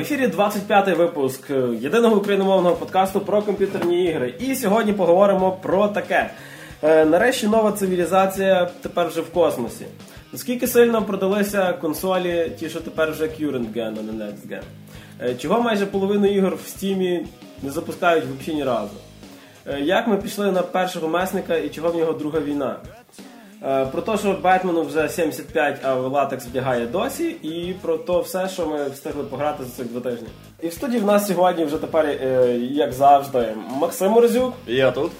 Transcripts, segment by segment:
В ефірі 25-й випуск е, єдиного україномовного подкасту про комп'ютерні ігри. І сьогодні поговоримо про таке. Е, Нарешті нова цивілізація тепер вже в космосі. Наскільки сильно продалися консолі, ті, що тепер вже current gen, а не next gen? Е, Чого майже половину ігор в стімі не запускають взагалі ні разу? Як ми пішли на першого месника і чого в нього друга війна? Е, Про те, що Бетмену вже 75, а латекс вдягає досі, і про то все, що ми встигли пограти за цих два тижні. І в студії в нас сьогодні вже тепер, е, як завжди, Максим Морозюк, Я тут,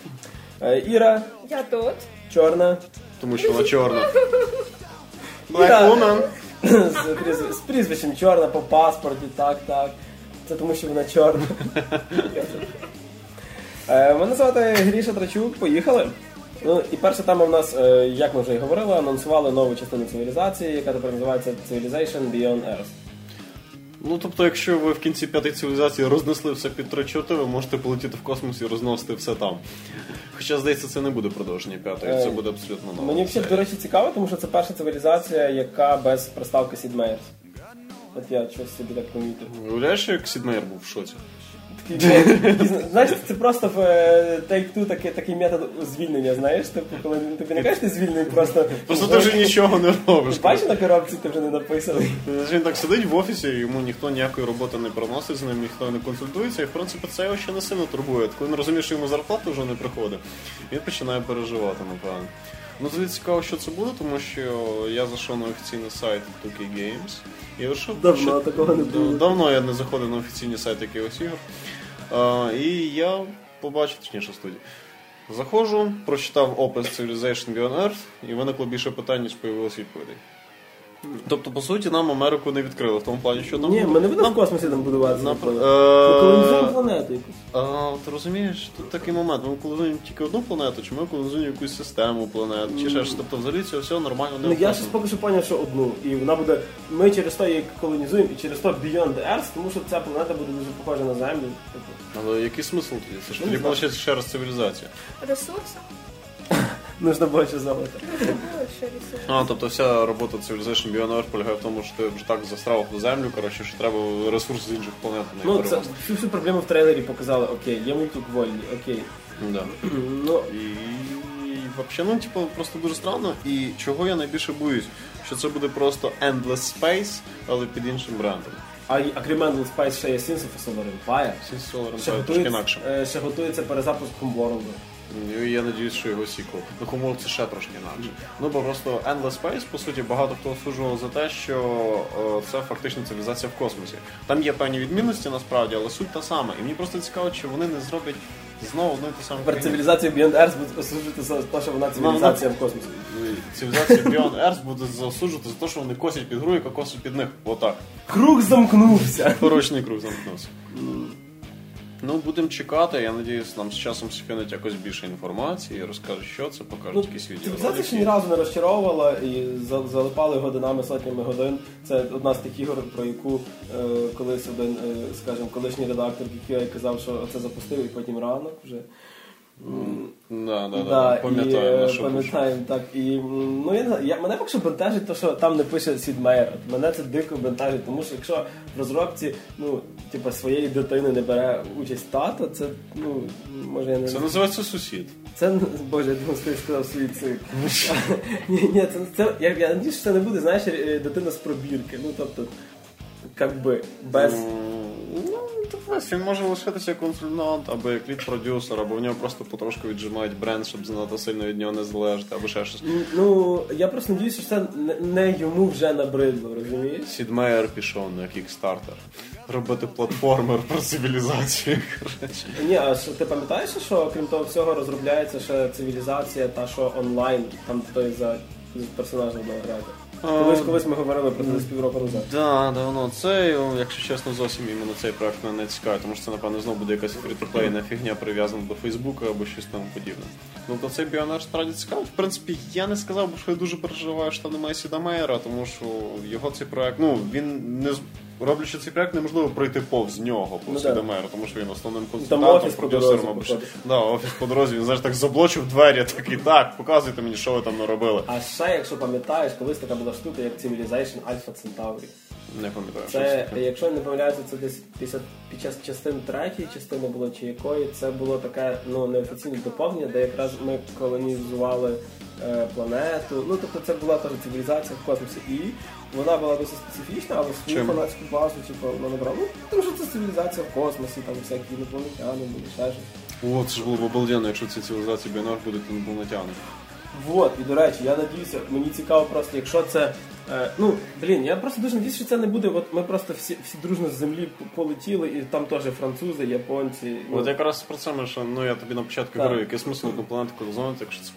е, Іра, Я тут. Чорна, тому що вона чорна. Black Woman. з, прізв- з прізвищем Чорна по паспорті, так, так. Це тому, що вона чорна. Мене звати Гріша Трачук, поїхали. Ну і перша тема в нас, е, як ми вже і говорили, анонсували нову частину цивілізації, яка тепер називається Civilization Beyond Earth. Ну тобто, якщо ви в кінці п'ятої цивілізації рознесли все під три чорти, ви можете полетіти в космос і розносити все там. Хоча, здається, це не буде продовження п'ятої, це Е, буде абсолютно нове. Мені взагалі, до речі, цікаво, тому що це перша цивілізація, яка без приставки Sid Meier's. От я щось собі так помітив. Уявляєш, як Сід Мейер був в шоці? Знаєш, це просто в е, Take-Two такий, такий метод звільнення, знаєш, типу, коли тобі не кажеш, ти звільнений, просто. Просто ти вже нічого не робиш. Бачиш на коробці, ти вже не написаний. Він так сидить в офісі, йому ніхто ніякої роботи не приносить, з ним ніхто не консультується, і в принципі це його ще не сильно турбує. Коли він розуміє, що йому зарплата вже не приходить, він починає переживати, напевно. Ну тоді цікаво, що це буде, тому що я зайшов на офіційний сайт 2K Games і вирішив, Давно що- такого не було. Давно я не заходив на офіційний сайт якихось ігор. І я побачив, точніше студію. Заходжу, прочитав опис Civilization Beyond Earth, і виникло більше питань, ніж появилось відповідей. Тобто, по суті, нам Америку не відкрили в тому плані, що там. Ні, ми не будемо нам, в космосі там будуватися. нам, е, Ми колонізуємо планету якусь. а, ти розумієш, тут такий момент. Ми колонізуємо тільки одну планету, чи ми колонізуємо якусь систему планет, чи ще щось. Тобто, взагалі цього всього нормально не Ну я щось поки що поняв, що одну. І вона буде. Ми через то її колонізуємо, і через то Beyond the Earth, тому що ця планета буде дуже похожа на Землю. Типу, Але який смисл тоді? Це ж Ну, тоді ще раз цивілізація. Ресурси. Нужно більше золота. А, тобто вся робота Civilization Beyond Earth полягає в тому, що ти вже так застрав в землю, коротше, що треба ресурси з інших планет на Ну, це перевозити. всю всю проблему в трейлері показали, окей, є мультик вольний, окей. Да. Ну, І, взагалі, ну, типу, просто дуже странно. І чого я найбільше боюсь, що це буде просто Endless Space, але під іншим брендом. а, й- а крім Endless Spice ще є Sins of a Solar Empire. Сінс Solar Ще Empire трошки готується, інакше. е, ще готується перезапуск Homeworld. І я надіюсь, що його сіквел. Ну, Homeworld це ще трошки інакше. Ну, бо просто Endless Space, по суті, багато хто осуджував за те, що о, це фактично цивілізація в космосі. Там є певні відмінності насправді, але суть та сама. І мені просто цікаво, чи вони не зроблять знову одну і ту саму Тепер цивілізацію Beyond Earth буде осуджувати за те, що вона цивілізація в космосі. Цивілізація Beyond Earth буде засуджувати за те, що вони косять під гру, яка косить під них. Отак. Круг замкнувся. Порочний круг замкнувся. Ну, будемо чекати. Я надіюсь, нам з часом скинуть якось більше інформації, розкажуть, що це, покажуть якісь відео. Це ще ні разу не розчаровувала і за- залипали годинами, сотнями годин. Це одна з тих ігор, про яку е, колись один, е, скажімо, колишній редактор QA казав, що це запустив і потім ранок вже. Да, да, да, і, е, що пам'ятаємо, так. І ну я не я, мене поки що бентежить, то, що там не пише Сід Мейер. Мене це дико бентежить, тому що якщо в розробці ну, типу, своєї дитини не бере участь тато, це ну може я не Це називається сусід. Це боже, я думав, що ти сказав суїцид. Ні, ні, це, це я, я надіюсь, що це не буде, знаєш, е, дитина з пробірки. Ну тобто, як би, без. Ну, так він може лишитися консультант, або як лід-продюсер, або в нього просто потрошку віджимають бренд, щоб занадто сильно від нього не залежати, або ще щось. Ну, я просто надіюся, що це не, йому вже набридло, розумієш? Сід Мейер пішов на кікстартер. Робити платформер про цивілізацію. Ні, а що ти пам'ятаєш, що крім того всього розробляється ще цивілізація, та що онлайн, там той за персонажем буде грати. Колись колись ми говорили про це десь півроку назад. Да, давно. Це, якщо чесно, зовсім іменно цей проект мене не цікавий, тому що це, напевно, знову буде якась фрі-то-плейна фігня прив'язана до Фейсбука або щось тому подібне. Ну, то цей біонер справді цікавий. В принципі, я не сказав, би, що я дуже переживаю, що немає Сіда Мейера, тому що його цей проект, ну, він не роблячи цей проект, неможливо пройти повз нього, повз Ну, Сіда тому що він основним консультантом, по продюсером або що. Да, офіс по дорозі, він знаєш, так заблочив двері, такий, так, показуйте мені, що ви там наробили. А ще, якщо пам'ятаєш, колись така була штука, як Civilization Alpha Centauri. Не пам'ятаю, Це, таке. якщо я не помиляюся, це десь після, під час частини третьої частини було чи якої, це було таке ну, неофіційне доповнення, де якраз ми колонізували е, планету. Ну, тобто це була теж цивілізація в космосі. І вона була досить специфічна, але свою Чим? фанатську базу, типу, вона набрала. Ну, тому що це цивілізація в космосі, там всякі інопланетяни, були ще щось. О, це ж було б обалденно, якщо ці цивілізації Біонар будуть інопланетяни. Вот, і до речі, я надіюся, мені цікаво просто, якщо це. Е, ну, блін, я просто дуже надіюся, що це не буде. От ми просто всі, всі дружно з землі полетіли, і там теж французи, японці. Ну, От якраз про це ми що, ну я тобі на початку Так. говорю, який смисл одну планету колонізувати, якщо це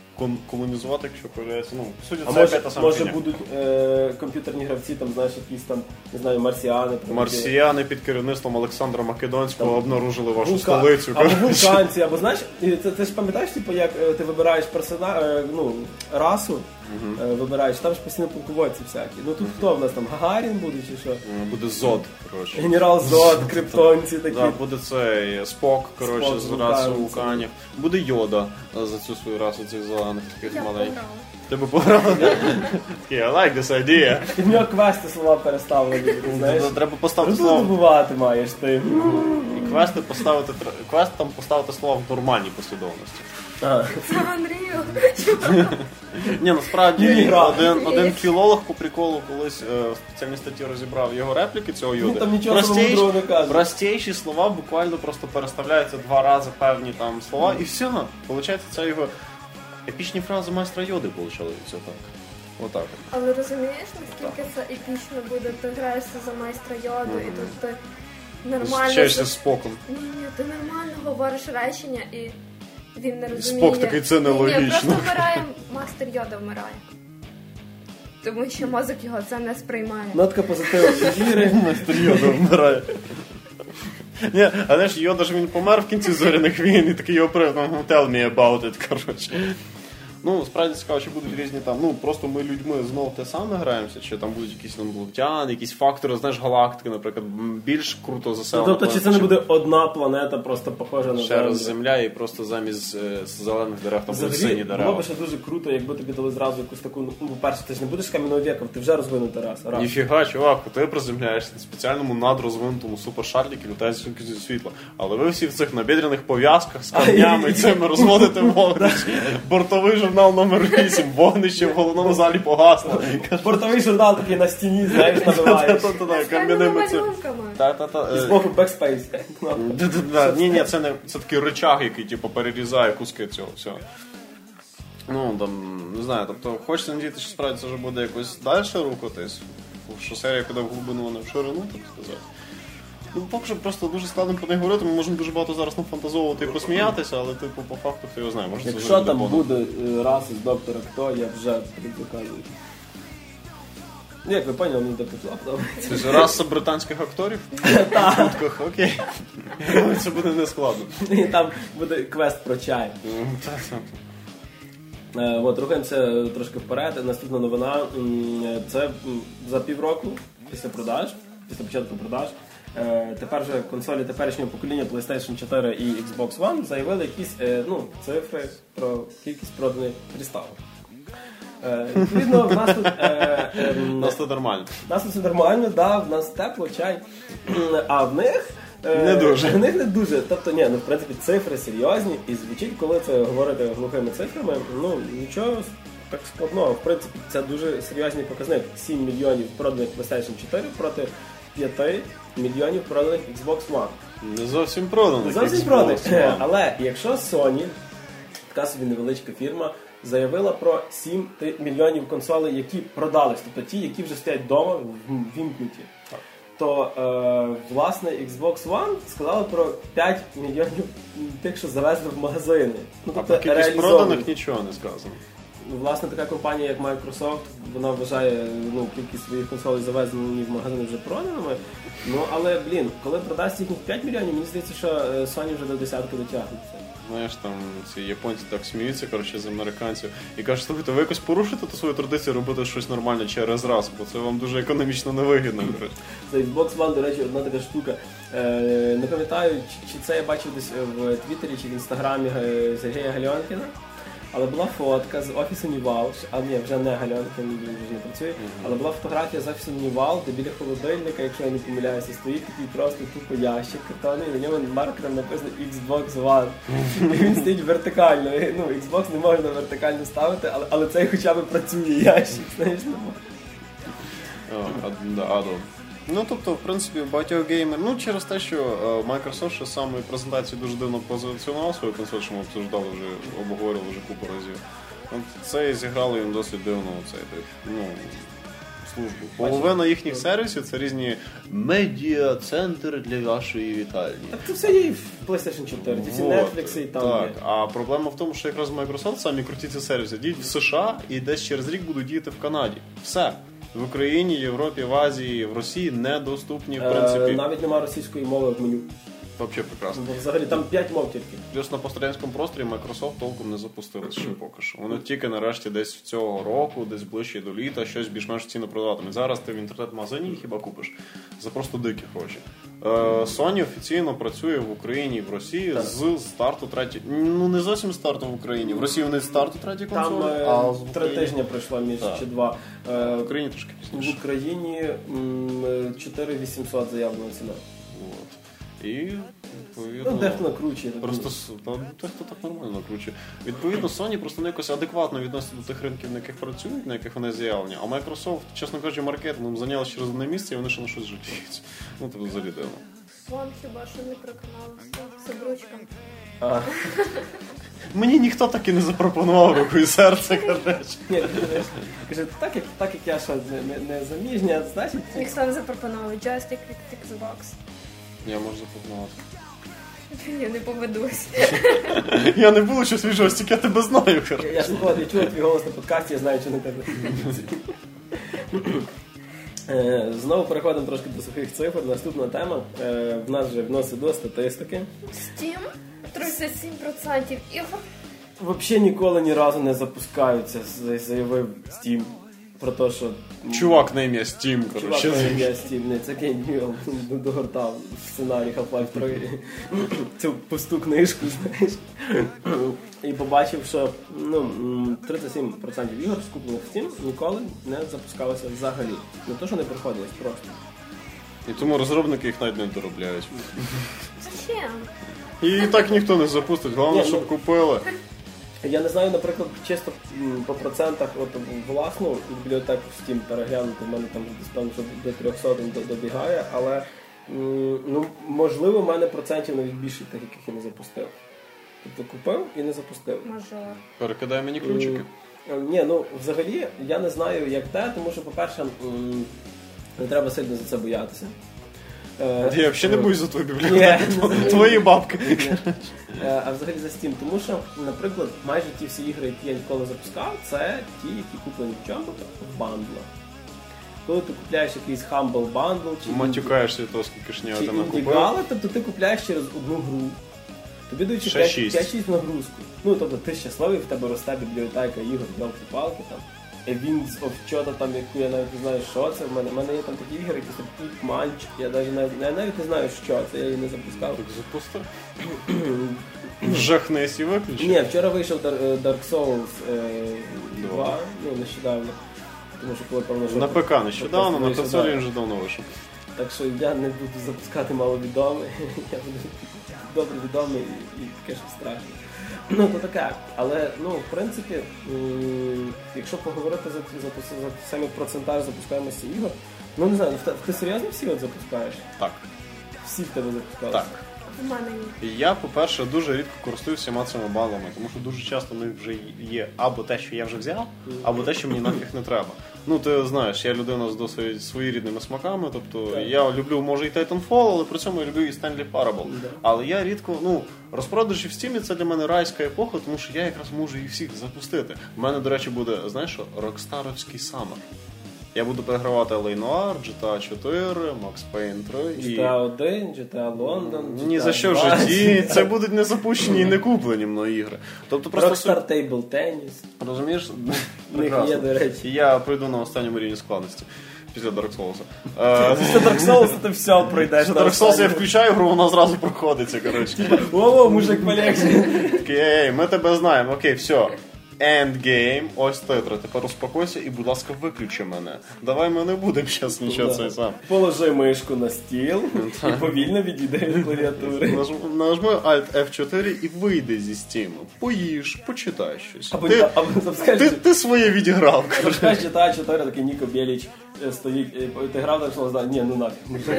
колонізувати, якщо появляється, ну, судя а це може, та сама може будуть е, комп'ютерні гравці, там, знаєш, якісь там, не знаю, марсіани. Марсіяни під керівництвом Олександра Македонського Там обнаружили вашу Вулка- столицю. Або вулканці, або знаєш, це, ти ж пам'ятаєш, типу, як е, ти вибираєш персона, е, ну, расу, е, вибираєш, там ж постійно полководці всякі. Ну тут хто в нас там? Гагарін буде чи що? Буде зод, коротше. Генерал Зод, криптонці такі. Да, буде цей спок, коротше, Спок з раси вулканів. Буде йода е, за цю свою расу цих зелених таких маленьких. Ти би пограв? Такий, I like this idea. І в нього квести слова переставлені, ти знаєш. Треба поставити слово. добувати маєш ти. І квести поставити квест там поставити слова в нормальній послідовності. Це Анрію. Ні, насправді один, один філолог по приколу колись е, в спеціальній статті розібрав його репліки цього юди. Ну, там нічого Простіш- не каже. Простіші слова буквально просто переставляються два рази певні там слова, і все. Получається, це його епічні фрази майстра Йоди получали все так. Отак. Але розумієш, наскільки це епічно буде? Ти граєшся за майстра йоду, і тут ти нормально. Зустрічаєшся з споком. Ні, ні, ти нормально говориш речення і він не розуміє. Спок такий, це Ні, Ні, нелогічно. просто вмирає, мастер йода вмирає. Тому що мозок його це не сприймає. Нотка позитива, віри. Мастер Йода вмирає. Ні, але ж Йода ж він помер в кінці зоряних війн і такий його прив, tell me about it, коротше. Ну, справді цікаво, чи будуть різні там. Ну, просто ми людьми знов те саме граємося, чи там будуть якісь інопланетяни, якісь фактори, знаєш, галактики, наприклад, більш круто Ну, тобто, чи це не буде одна планета, просто похожа на ще раз земля і просто замість е, зелених дерев там будуть сині було дерева. б ще дуже круто, якби тобі дали зразу якусь таку, ну, по-перше, ти ж не будеш кам'яного віка, ти вже розвинута раса. Раз. Ніфіга, чувак, ти приземляєшся на спеціальному надрозвинутому супершарліки, літає зі світла. Але ви всі в цих набідрених пов'язках з камнями і цими розводите вогнище. Бортовий журнал номер 8, вогнище в головному залі погасло. Бортовий журнал такий на стіні, знаєш, набиваєш. Та-та-та, З кам'яними цими. І е, з backspace. Ні, ні, це не це такий рычаг, який типу перерізає куски цього всього. Ну, там, не знаю, тобто хочеться надіяти, що справді це вже буде якось далі рухатись, що серія піде в глибину, а не в ширину, так сказати. Ну, поки що просто дуже складно про неї говорити, ми можемо дуже багато зараз нафантазовувати і посміятися, але типу по факту хто його знає, може це Якщо вже там буде буде е, раз із доктора хто, я вже предзаказую. Ну, як ви поняли, мені доктор Хто подобається. Тобто раса британських акторів в шутках, окей. Я думаю, це буде не складно. І там буде квест про чай. Е, От, рухаємося трошки вперед. Наступна новина м, це м, за півроку після продаж, після початку продаж. Е, Тепер вже консолі теперішнього покоління PlayStation 4 і Xbox One заявили якісь е, ну, цифри про кількість проданих приставок. Е, Відповідно, в нас тут, ем, нас це нормально. у нас все нормально, да, в нас тепло, чай. А в них. Не дуже. В них не дуже. Тобто, ні, ну в принципі цифри серйозні, і звучить, коли це говорити глухими цифрами, ну нічого так складного. В принципі, це дуже серйозний показник. 7 мільйонів проданих PlayStation 4 проти 5 мільйонів проданих Xbox One. Не зовсім продано. Не зовсім проданих. Але якщо Sony, така собі невеличка фірма, заявила про 7 мільйонів консолей, які продались, тобто ті, які вже стоять вдома, в- вімкнуті. То е, власне Xbox One сказали про 5 мільйонів тих, що завезли в магазини. Ну, А про кількість реалізовані. проданих нічого не сказано. Ну, Власне, така компанія, як Microsoft, вона вважає ну, кількість своїх консолей завезені в магазини вже проданими. Ну але блін, коли продасть їхніх 5 мільйонів, мені здається, що е, Sony вже до десятки дотягнеться. Знаєш, там ці японці так сміються, коротше, з американців і кажуть, слухайте, ви якось порушите ту свою традицію робити щось нормальне через раз, бо це вам дуже економічно невигідно. За Xbox One, до речі, одна така штука. Е, не пам'ятаю, чи, це я бачив десь в Твіттері чи в інстаграмі е, Сергія Гальонкіна. Але була фотка з офісу Нівал, а ні, вже не гальонка, ні, він вже не працює, але була фотографія з офісу Нівал, де біля холодильника, якщо я не помиляюся, стоїть такий просто тупо ящик картонний, і на ньому маркером написано Xbox One. І він стоїть вертикально. Ну, Xbox не можна вертикально ставити, але, але цей хоча б працює ящик, знаєш, не можна. Ну, тобто, в принципі, багатьох геймер, ну через те, що е, Microsoft ще з самої презентації дуже дивно позиціонував свою консоль, що ми обсуждали вже, обговорювали вже купу разів. От це зіграло їм досить дивно цей ну, службу. Половина їхніх сервісів це різні медіа-центри для вашої вітальні. Так це все є і в PlayStation 4, ці всі Вот, Netflix і там так. є. А проблема в тому, що якраз Microsoft самі круті ці сервіси діють в США і десь через рік будуть діяти в Канаді. Все. В Україні, Європі, в Азії, в Росії недоступні, в Е, принципі. навіть немає російської мови в меню. Взагалі прекрасно. Бо взагалі там 5 мов тільки. Плюс на пострадянському просторі Microsoft толком не запустили ще поки що. Вони тільки нарешті десь цього року, десь ближче до літа, щось більш-менш ціно продаватиме. Зараз ти в інтернет-магазині хіба купиш за просто дикі гроші. Е, Sony офіційно працює в Україні і в Росії з старту третій. Ну не зовсім старту в Україні. В Росії вони старту третій Там консолі, е, а в три тижні пройшло між Так. чи два. Е, в Україні трошки В. Україні м, е, 4800 заявлена ціна. От. І відповідно. Ну, дехто накручує. Просто ну, дехто так нормально накручує. Відповідно, Sony просто не якось адекватно відноситься до тих ринків, на яких працюють, на яких вони заявлені. А Microsoft, чесно кажучи, маркетингом зайнялися через одне місце, і вони ще на щось жаліються. Ну, тобто взагалі дивно. Вам хіба що не проканали з обручком. А, Мені ніхто так і не запропонував руку і серце, коротше. ні, каже, так як, так як я ще не, не, не заміжня, значить. Ніхто не запропонував джойстик від Xbox. Я можу запропонувати. Я не поведусь. Я не буду щось від жостик, я тебе знаю. Я, ж я чув твій голос на подкасті, я знаю, що не тебе. Е, Знову переходимо трошки до сухих цифр. Наступна тема. Е, В нас вже вносить до статистики. Steam 37% ігор. Взагалі ніколи ні разу не запускаються, заявив Steam про те, що Чувак на ім'я Steam, Чувак, коротше. на ім'я Steam, не це Кейн Ньюелл догортав сценарій Half-Life 3 цю пусту книжку, знаєш. І побачив, що ну, 37% ігор, скуплених в Steam, ніколи не запускалося взагалі. Не то, що не приходилось просто. І тому розробники їх навіть не доробляють. Зачем? І так ніхто не запустить, головне, ну- щоб купили. Я не знаю, наприклад, чисто по процентах от власну бібліотеку в Steam переглянути, в мене там десь певно, що до 300 добігає, але ну, можливо, в мене процентів навіть більше тих, яких я не запустив. Тобто купив і не запустив. Мажор. Перекидай мені ключики. Ні, ну взагалі я не знаю, як те, тому що, по-перше, не треба сильно за це боятися. Е, Я взагалі не боюсь за твою бібліотеку. Твої бабки. Е, А взагалі за Steam, тому що, наприклад, майже ті всі ігри, які я ніколи запускав, це ті, які куплені в чому в бандлах. Коли ти купляєш якийсь Humble Bundle чи Матюкаєшся від того, скільки шня чи ти тобто ти купляєш через одну гру. Тобі дають 5, шість. 5-6 нагрузку. Ну, тобто ти щасливий, в тебе росте бібліотека ігор, палки там. Winds of чого там, яку я навіть не знаю, що це. В мене, в мене є там такі ігри, якісь там Eat Munch, я навіть, навіть, я навіть не знаю, що це, я її не запускав. Так запусти. Жахнись і виключи. Ні, вчора вийшов е, Dark Souls е, 2, ну нещодавно. Тому що коли певно, що На ПК нещодавно, на консолі він вже давно вийшов. Так що я не буду запускати маловідомий. Я буду добре відомий і, таке що страшно. Ну, то таке. Але, ну, в принципі, якщо поговорити за, за, за, за самі процентаж запускаємості ігор, ну не знаю, ти серйозно всі от запускаєш? Так. Всі в тебе запускалися? Так. В мене ні. Я, по-перше, дуже рідко користуюся всіма цими балами, тому що дуже часто в них вже є або те, що я вже взяв, або те, що мені нафіг не треба. Ну, ти знаєш, я людина з досить своєрідними смаками, тобто Так. я люблю, може, і Titanfall, але при цьому я люблю і Stanley Parable. Да. Але я рідко, ну, розпродажі в Steam це для мене райська епоха, тому що я якраз можу їх всіх запустити. У мене, до речі, буде, знаєш що, Рокстаровський Summer. Я буду перегравати Noir, GTA 4, Max Payne 3 і... GTA 1, GTA London, Ні за що в житті. Це будуть не запущені і не куплені мною ігри. Тобто просто Rockstar Table Tennis. розумієш, прекрасно. є, до речі. Я прийду на останньому рівні складності після Dark Souls. Е, Після Dark Souls ти все пройдеш. Після Dark Souls я включаю гру, вона зразу проходиться. Коротше. О, мужик полегче. Такий, ей, ми тебе знаємо, окей, все. Endgame, ось титри. Тепер успокойся і, будь ласка, виключи мене. Давай ми не будемо зараз нічого цей сам. Положи мишку на стіл і повільно відійди від клавіатури. Нажм- Нажми Alt F4 і вийди зі стіму. Поїж, почитай щось. Ти, своє відіграв. читає 4, такий Ніко Біліч стоїть, е, ти грав так, що знає, ні, ну нафіг.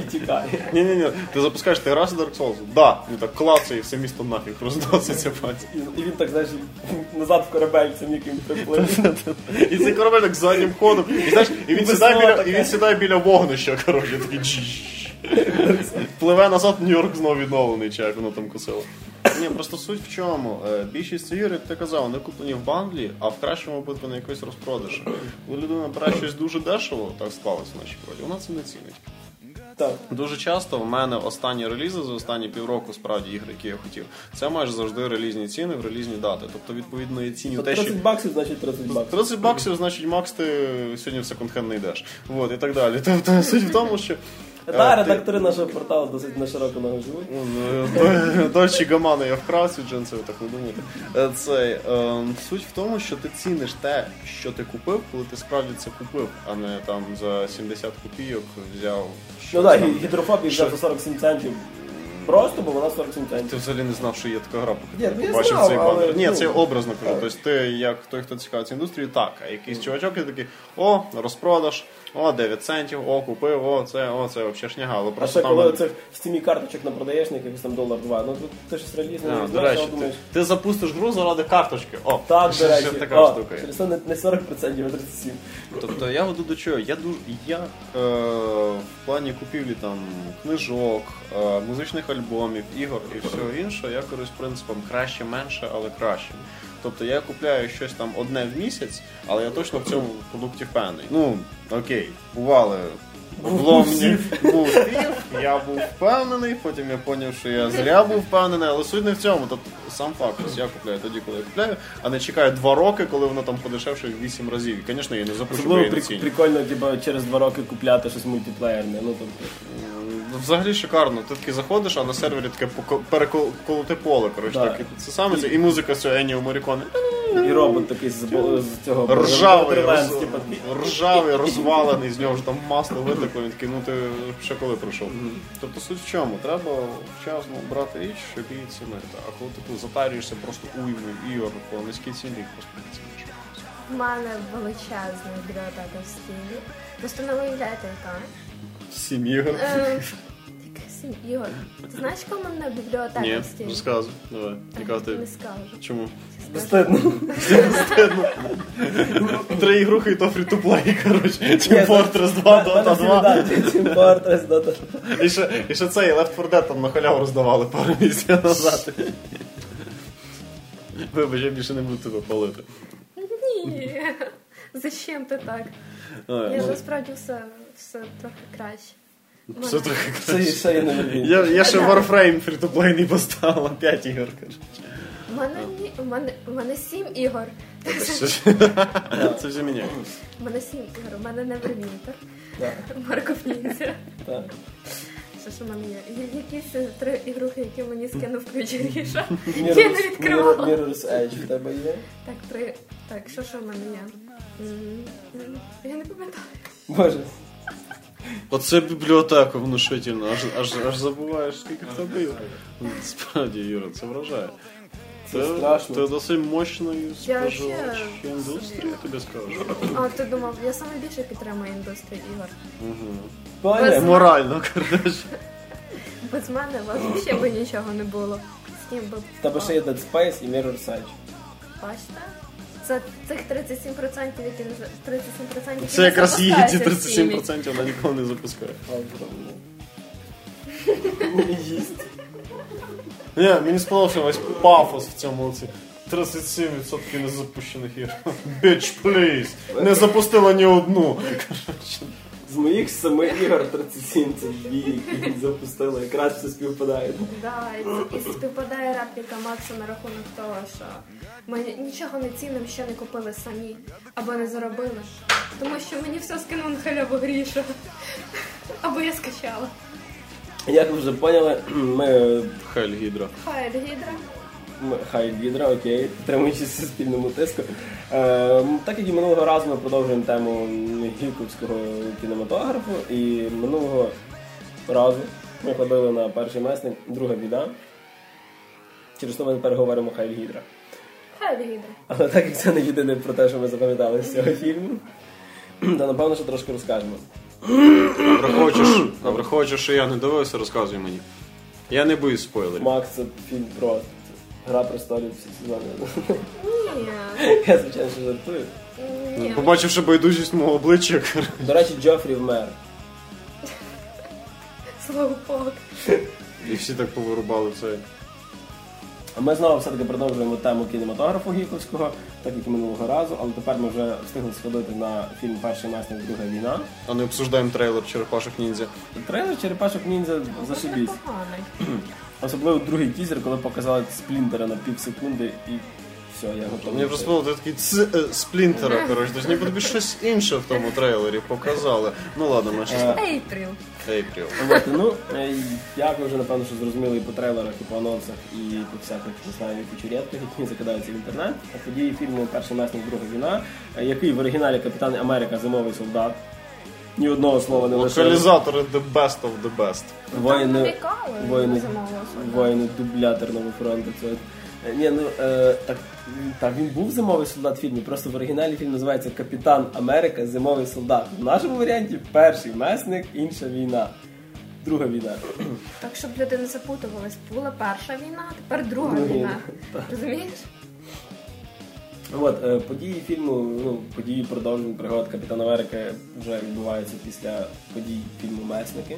І тікає. Ні-ні-ні, ти запускаєш ти раз Dark Souls. Да, він так клацає і все місто нафіг розноситься пальці. І- І він так, знаєш, назад в корабель цим яким приплив. І цей корабель так заднім ходом. І знаєш, і він сідає біля, і він сідає біля вогнища, коротше, такий джіж. Пливе назад, Нью-Йорк знову відновлений, чи як воно там косило. Ні, просто суть в чому. Е, Більшість ігор, як ти казав, вони куплені в бандлі, а в кращому випадку на якийсь розпродаж. Коли людина бере щось дуже дешево, так склалося в нашій природі, вона це не цінить. Так. Дуже часто в мене останні релізи за останні півроку, справді ігри, які я хотів, це майже завжди релізні ціни в релізні дати. Тобто, відповідно, я ціню те, що 30 баксів, значить 30 баксів. 30 баксів, значить, Макс, ти сьогодні в секонд-хенд не йдеш. Вот, і так далі. Тобто суть в тому, що. Е, Та, ти- редактори нашого порталу досить на широко ногу живуть. Дольче Гамана я вкрав ці джинси, ви так не думаєте. Е, Цей, е, суть в тому, що ти ціниш те, що ти купив, коли ти справді це купив, а не там за 70 копійок взяв. Ну так, там. гідрофобія взяв за 47 центів. Просто, бо вона 47 центів. Ти взагалі не знав, що є така гра, поки ти ну, побачив цей але, банер. Ні, ну, це образно кажу. Тобто ти, як той, хто цікавиться індустрією, так, а якийсь чувачок і такий, о, розпродаж, о, 9 центів, о, купив, о, це, о, це взагалі шняга. Але А просто ще там... коли цих в стімі карточок на продаєш, на якихось там долар два, ну тут ти щось релізне А, не до знаєш, речі, а ти, думаєш. ти запустиш гру заради карточки. О, Так, ще- до речі, ще така О, штука. є. через це не, не 40%, а 37. Тобто я веду до чого? Я дуже я е, в плані купівлі там книжок, е, музичних альбомів, ігор і всього іншого, я користуюсь принципом краще, менше, але краще. Тобто я купляю щось там одне в місяць, але я точно в цьому продукті впевнений. Ну, окей, бували. Було мені був пів, я був впевнений, потім я зрозумів, що я зря був впевнений, але суть не в цьому. Тобто сам факт, ось я купляю тоді, коли я купляю, а не чекаю два роки, коли воно там подешевше в 8 разів. І, звісно, я не запущу, бо Особливо я не ціню. прикольно, типа, через два роки купляти щось мультиплеєрне. Ну, тобто, Ну, Взагалі шикарно. Ти таки заходиш, а на сервері таке переколоте поле. Коротше, Так. так. і це саме це і музика з цього Еніо Моріконе. і робот такий з, з цього Ржавий, роз... ржавий, розвалений, з нього ж там масло витекло, він такий, ну ти ще коли прийшов. Тобто суть в чому? Треба вчасно брати річ, щоб її цінити. А коли ти тут затарюєшся просто уймою ігор по низькій ціні, їх просто не ціниш. В мене величезна бібліотека в стілі. Просто не уявляєте, яка. Сім ігор. Е, Яка сім ігор. Ти знаєш, яка в мене бібліотека в стілі? розказуй. Давай. Яка ти? Не скажу. Чому? Безстидно. Три ігрухи і то фрі-то-плей, коротше. Team Fortress 2, в Dota 2. видатки, Team Fortress, Dota. І ще, і ще цей Left 4 Dead там на халяву роздавали пару місяців назад. Вибач, я більше не буду тебе палити. Ні. Зачем ти так? Ой, Я ну, насправді все, все трохи краще. Все трохи краще. Я, я ще Warframe фрі-то-плей не поставила, 5 ігор, коротше. У мене ні, у мене у мене сім ігор. Це вже міняє. У мене сім ігор. У мене Neverwinter, Так, Марков Ніндзя. так. Що ж у мене є? Є якісь е, три ігрухи, які мені скинув ключ Гріша. Я не відкривала. Mirror's Edge в тебе є? Так, три. Так, що ж у мене є? Я не пам'ятаю. Боже. Оце бібліотека внушительна, аж, аж, аж забуваєш, скільки тебе є. Справді, Юра, це вражає. Це страшно. Це досить мощної Я споживач індустрії, я тобі скажу. А ти думав, я саме більше підтримую індустрію ігор. Паня, Морально, коротше. Без мене у вас ще би нічого не було. З ким би в тебе ще є Dead Space і Mirror's Edge. бачите? Це цих 37%, які не 37%, які Це не якраз ті в Steam. 37% вона ніколи не запускає. Їсть. Ні, мені сподобався весь пафос в цьому ці 37% незапущених ігор. Bitch, please! Не запустила ні одну. З моїх семи ігор 37 це дві, які запустили. Якраз все співпадає. Да, і, і співпадає репліка Макса на рахунок того, що ми нічого не цінимо, що не купили самі або не заробили. Тому що мені все скинув на халяву гріша. Або я скачала. Як ви вже поняли, ми Хель Гідра. Хай Гідра. Хай Гідра, окей, підтримуючись суспільному тиску. Е, так як і минулого разу ми продовжуємо тему гіковського кінематографу, і минулого разу ми ходили на перший месник, друга біда. Через то ми тепер говоримо Хай Гідра. Хай гідра. Але так як це не єдине про те, що ми запам'ятали з цього фільму, то напевно, що трошки розкажемо. Враховуючи, що- а враховуючи, що я не дивився, розказуй мені. Я не боюсь спойлерів. Макс це фільм про Гра престолів всі сезони. Ні. Я звичайно що жартую. Ні. Побачивши байдужість мого обличчя, До речі, Джофрі вмер. Слава Богу. і всі так повирубали це. А ми знову все-таки продовжуємо тему кінематографу гіковського, так як і минулого разу, але тепер ми вже встигли сходити на фільм Перший месник Друга війна. А не обсуждаємо трейлер Черепашок ніндзя. Трейлер Черепашок ніндзя зашибісь. Особливо другий тізер, коли показали сплінтера на пів секунди і все, я готовий. Мені просто було такий ц е, сплінтера, коротше, тобто ніби тобі щось інше в тому трейлері показали. Ну ладно, ми щось. Ейпріл. Ейпріл. От, ну, е, як ви вже напевно що зрозуміли і по трейлерах, і по анонсах, і по всяких не знаю, фічурєтках, які закидаються в інтернет. Події фільму Перший месник Друга війна, е, який в оригіналі Капітан Америка Зимовий солдат. Ні одного слова не лише. Локалізатори the best of the best. Воїни, воїни, воїни дубляторного фронту. Це. Е, Ні, ну е, так, так він був зимовий солдат в фільмі. Просто в оригіналі фільм називається Капітан Америка Зимовий солдат. В нашому варіанті перший месник, інша війна. Друга війна. Так, щоб люди не запутувались, була перша війна, тепер друга Друга війна. Розумієш? От, е, події фільму, ну, події продовжень пригод Капітана Америки вже відбуваються після подій фільму Месники.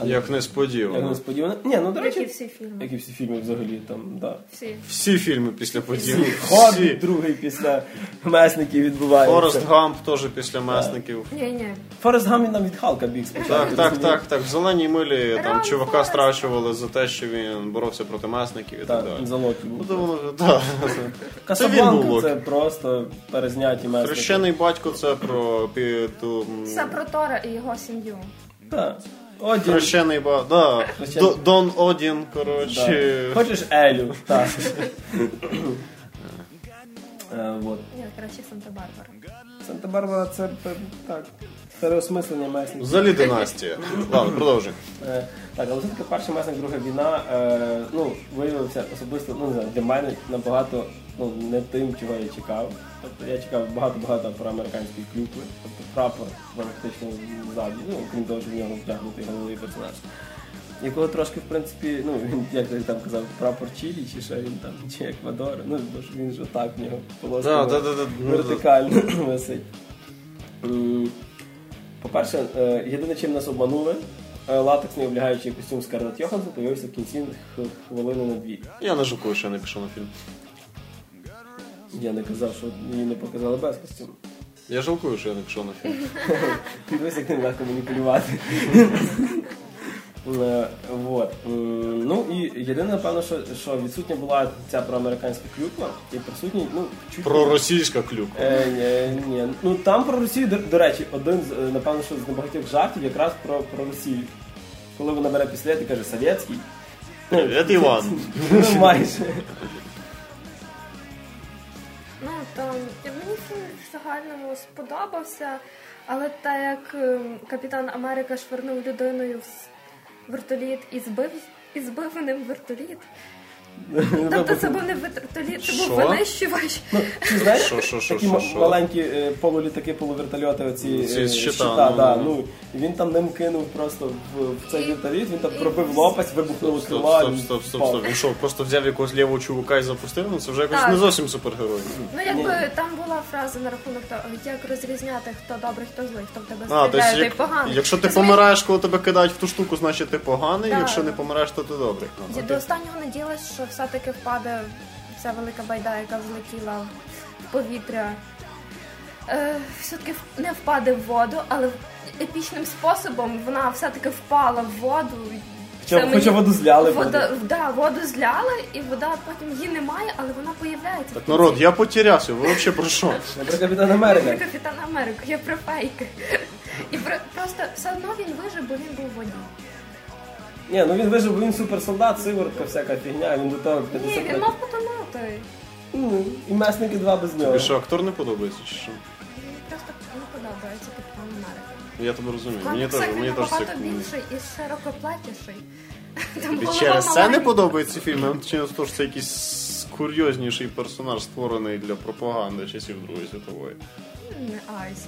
Але- Як Як несподівано. несподівано. Ні, ну до Як і всі фільми. як і всі фільми взагалі там, да. Всі. Всі фільми після подій. Хобіт Всі. другий після месників відбувається. Форест Гамп теж після месників. Ні, ні. Форест Гамп нам від Халка біг спочатку. Так, так, так, так. В зеленій милі там чувака Форест. страчували за те, що він боровся проти месників і так Так, далі. за Локі Ну, був. то воно так. Це Касабланка це просто перезняті месники. Хрещений батько це про Це про Тора і його сім'ю. Так. Один. Хрещений ба. Да. Хрещений- Дон Один, коротше. Да. Хочеш Елю? Так. Е, вот. Ні, краще Санта-Барбара. Санта-Барбара це так. Переосмислення месників. Взагалі династія. Ладно, продовжуй. Е, Так, але все-таки перший месник, друга війна, е, ну, виявився особисто, ну не знаю, для мене набагато ну, не тим, чого я чекав. Тобто я чекав багато-багато проамериканської клюкви, тобто прапор практично ззаді, ну, крім того, що в нього втягнутий головний персонаж. Якого трошки, в принципі, ну, він, як ти там казав, прапор Чилі, чи що він там, чи Еквадор, ну, бо ж він ж отак в нього полоска Да, да, да, да, ну, вертикально висить. По-перше, е, єдине, чим нас обманули, е, латексний облягаючий костюм Скарлетт Йоханссон появився в кінці хвилини на дві. Я не жалкую, що я не пішов на фільм. Я не казав, що її не показали без костюму. Я жалкую, що я не пішов на фільм. Дивись, як ним легко маніпулювати. Вот. Ну і єдине, напевно, що, що відсутня була ця проамериканська клюква, і присутній, ну, чуть Про російська клюква. Е, ні, ні. Ну там про Росію, до, до речі, один з е, напевно, що з небагатьох жартів якраз про, про Росію. Коли вона бере пістолет і каже совєтський. Привіт, Іван. Ну, майже. Там мені фільм в загальному сподобався, але так як ем, Капітан Америка швирнув людиною в вертоліт і збив, і збив ним вертоліт. Тобто це був не вертоліт, це був винищувач. Ну, ти знаєш, такі маленькі е, полулітаки, полувертольоти, оці Ці е, щита, ну, да, ну. ну, і він там ним кинув просто в, в цей вертоліт, він там пробив лопасть, вибухнуло Стоп, крила. стоп, він стоп, стоп, впав. стоп. Він що, просто взяв якогось лівого чувака і запустив? Ну це вже якось Так. не зовсім супергерой. Ну якби там була фраза на рахунок того, як розрізняти, хто добрий, хто злий, хто в тебе А, тобто, стріляє, той як, поганий. якщо ти Розумієш? помираєш, коли тебе кидають в ту штуку, значить ти поганий, якщо не помираєш, то ти добрий. Я. До останнього надіялась, що все-таки впаде ця велика байда, яка взлетіла в повітря. Е, все-таки не впаде в воду, але епічним способом вона все-таки впала в воду. Хоча, Це хоча воду зляли. Вода, да, воду зляли, і вода потім її немає, але вона появляється. Так, народ, я потерявся, ви взагалі про що? Я про Капітан Америка. Про Капітана Америку, я про фейки. І про, просто все одно він вижив, бо він був в воді. Ні, ну він вижив, він суперсолдат, сиворотка, всяка фігня, він до того 50 Ні, він мав потонути. Ну, І месники два без нього. Тобі що, актор не подобається чи що? Просто не подобається Капітан Америка. Я тебе розумію. Мені теж, мені теж це. набагато більший і широкоплатіший. Там І голова через це не маленька. подобається фільм, а через те, що це якийсь курйозніший персонаж, створений для пропаганди часів Другої світової. Не айс.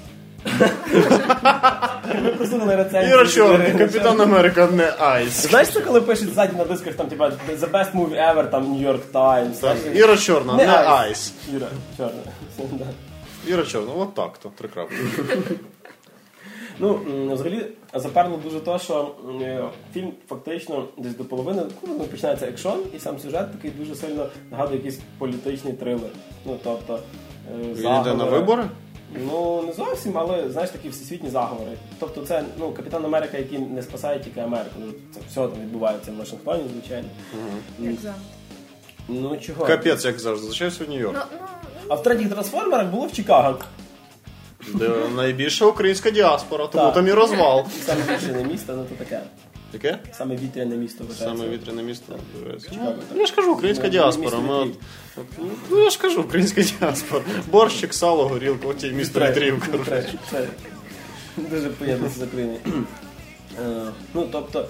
Ми просунули рецензію. Іра Чорний, Капітан Америка не Айс. Знаєш, це коли пишуть ззаді на дисках, там, типа, the best movie ever, там, New York Times. Так, знаєш, Іра Чорна, Не Айс. Іра, чорна. Да. Іра Чорна, от так то, три крапки. Ну, взагалі, запарно дуже то, що е, фільм фактично десь до половини ну, починається екшон, і сам сюжет такий дуже сильно нагадує якийсь політичний трилер. Ну, тобто, е, Він йде заговори. на вибори? Ну, не зовсім, але знаєш такі всесвітні заговори. Тобто це ну, Капітан Америка, який не спасає тільки Америку. Ну, це все там відбувається в Вашингтоні, звичайно. Як завжди. Ну чого? Капець, як завжди, зачався в Нью-Йорк. Ну, ну, А в третіх трансформерах було в Чикаго. Де найбільша українська діаспора, тому Так. там і розвал. Саме вітряне місто, ну то таке. Яке? Саме вітряне місто вважається. Саме вітряне місто. Чикаго. Ну, я ж кажу, українська Ну, діаспора. Ми от, от, ну, я ж кажу, українська діаспора. Борщик, сало, горілка, от і місто вітрів. Це дуже приємно з Україною. Е, Ну, тобто,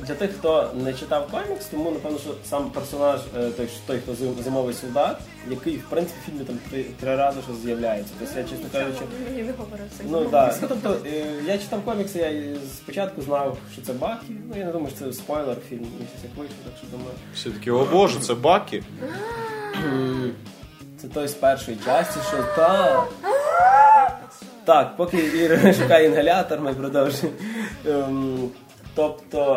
для тих, хто не читав комікс, тому напевно, що сам персонаж, е, той, що- той хто зимовий солдат, який, в принципі, в фільмі там три, три рази що з'являється. Тобто, я, чесно кажучи, мені не говорив Ну так, ну, тобто е, я читав комікси, я спочатку знав, що це Бакі. Ну я не думаю, що це спойлер фільм, щось як вийшов, так що думаю. Всі такі, о боже, це Бакі. Це той з першої часті, що та. Так, поки Іра шукає інгалятор, ми продовжуємо. Ем,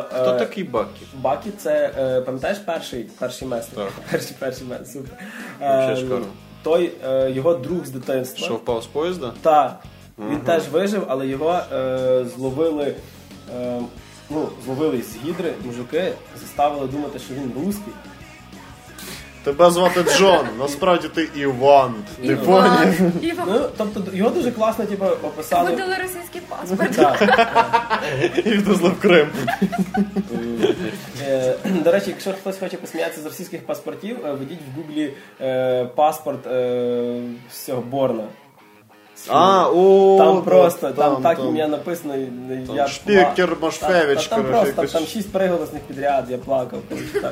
Хто е, такий Бакі? Бакі це, е, пам'ятаєш перший, перший месник? Так. Перший, перший месник, супер. Вообще шикарно. Той, е, його друг з дитинства. Що впав з поїзда? Так, він теж вижив, але його е, зловили. Е, ну, зловили з гідри мужики, заставили думати, що він русський. Тебе звати Джон, насправді ти Іван. Ти поняв? Іван, Іван. Ну, тобто його дуже класно типу, описали. Видали російський паспорт. Так. І відвезли в Крим. Е, До речі, якщо хтось хоче посміятися з російських паспортів, е, введіть в гуглі е, паспорт е, з цього Борна. А, о, Там просто, там, там, так там. ім'я написано. Там я Шпікер, пла- Машкевич, Та- та Там коротше, просто якось. там шість приголосних підряд, я плакав. коли читав.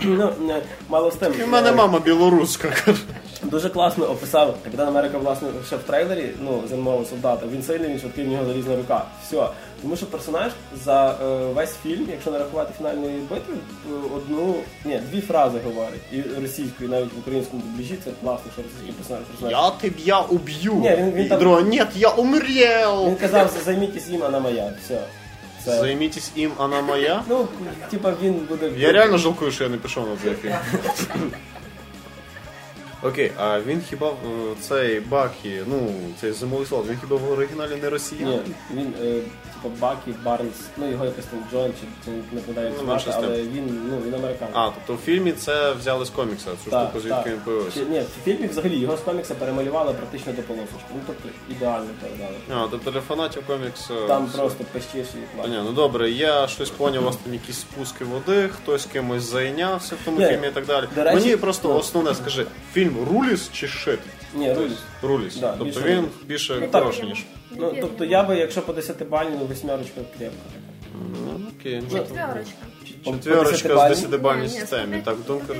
Ну, не, мало з тим. І в мене е, мама білоруська. Дуже класно описав Капітан Америка, власне, ще в трейлері, ну, зимового солдата. Він сильний, він швидкий, в нього залізна рука. Все. Тому що персонаж за е, весь фільм, якщо не рахувати фінальної битви, е, одну, ні, дві фрази говорить. І російською, і навіть в українському дубліжі, це класно, що російський персонаж. персонаж. Я тебя убью. Ні, він- він там- друга, нет, я умрел. Він казав, займітесь їм, вона моя. Все. Це... Займітесь їм, вона моя. Ну, типа він буде. Я реально жалкую, що я не пішов на цей фільм. Окей, а він хіба е, цей Бакі, ну, цей зимовий солдат, він хіба в оригіналі не росіян? Ні, він, е, типа Бакі, Барнс, ну його якось там Джон, чи, чи не пам'ятаю, Ну, звати, тим. але він, ну, він американець. А, тобто в фільмі це взяли з комікса, цю Так, штуку, звідки так. він появився. Ні, в фільмі взагалі його з комікса перемалювали практично до полосочки. Ну тобто ідеально передали. А, тобто для фанатів коміксу. Там все. просто пещиш і ні, ну добре, я щось поняв, у вас там якісь спуски води, хтось кимось зайнявся в тому Ні, фільмі і так далі. до речі, Мені просто ну. основне скажи, фільм Руліс чи шит? Ні, Руліс. Руліс. Да, тобто більше він Руліс. більше Ну, так. хороший, ніж. Ну, тобто я би, якщо по 10 бальні, ну восьмерочка крепка. Ну, окей. ну, Четверочка. По- по Четверочка з 10-бальній. 10-бальній Ні, ні, системі. Так, думка.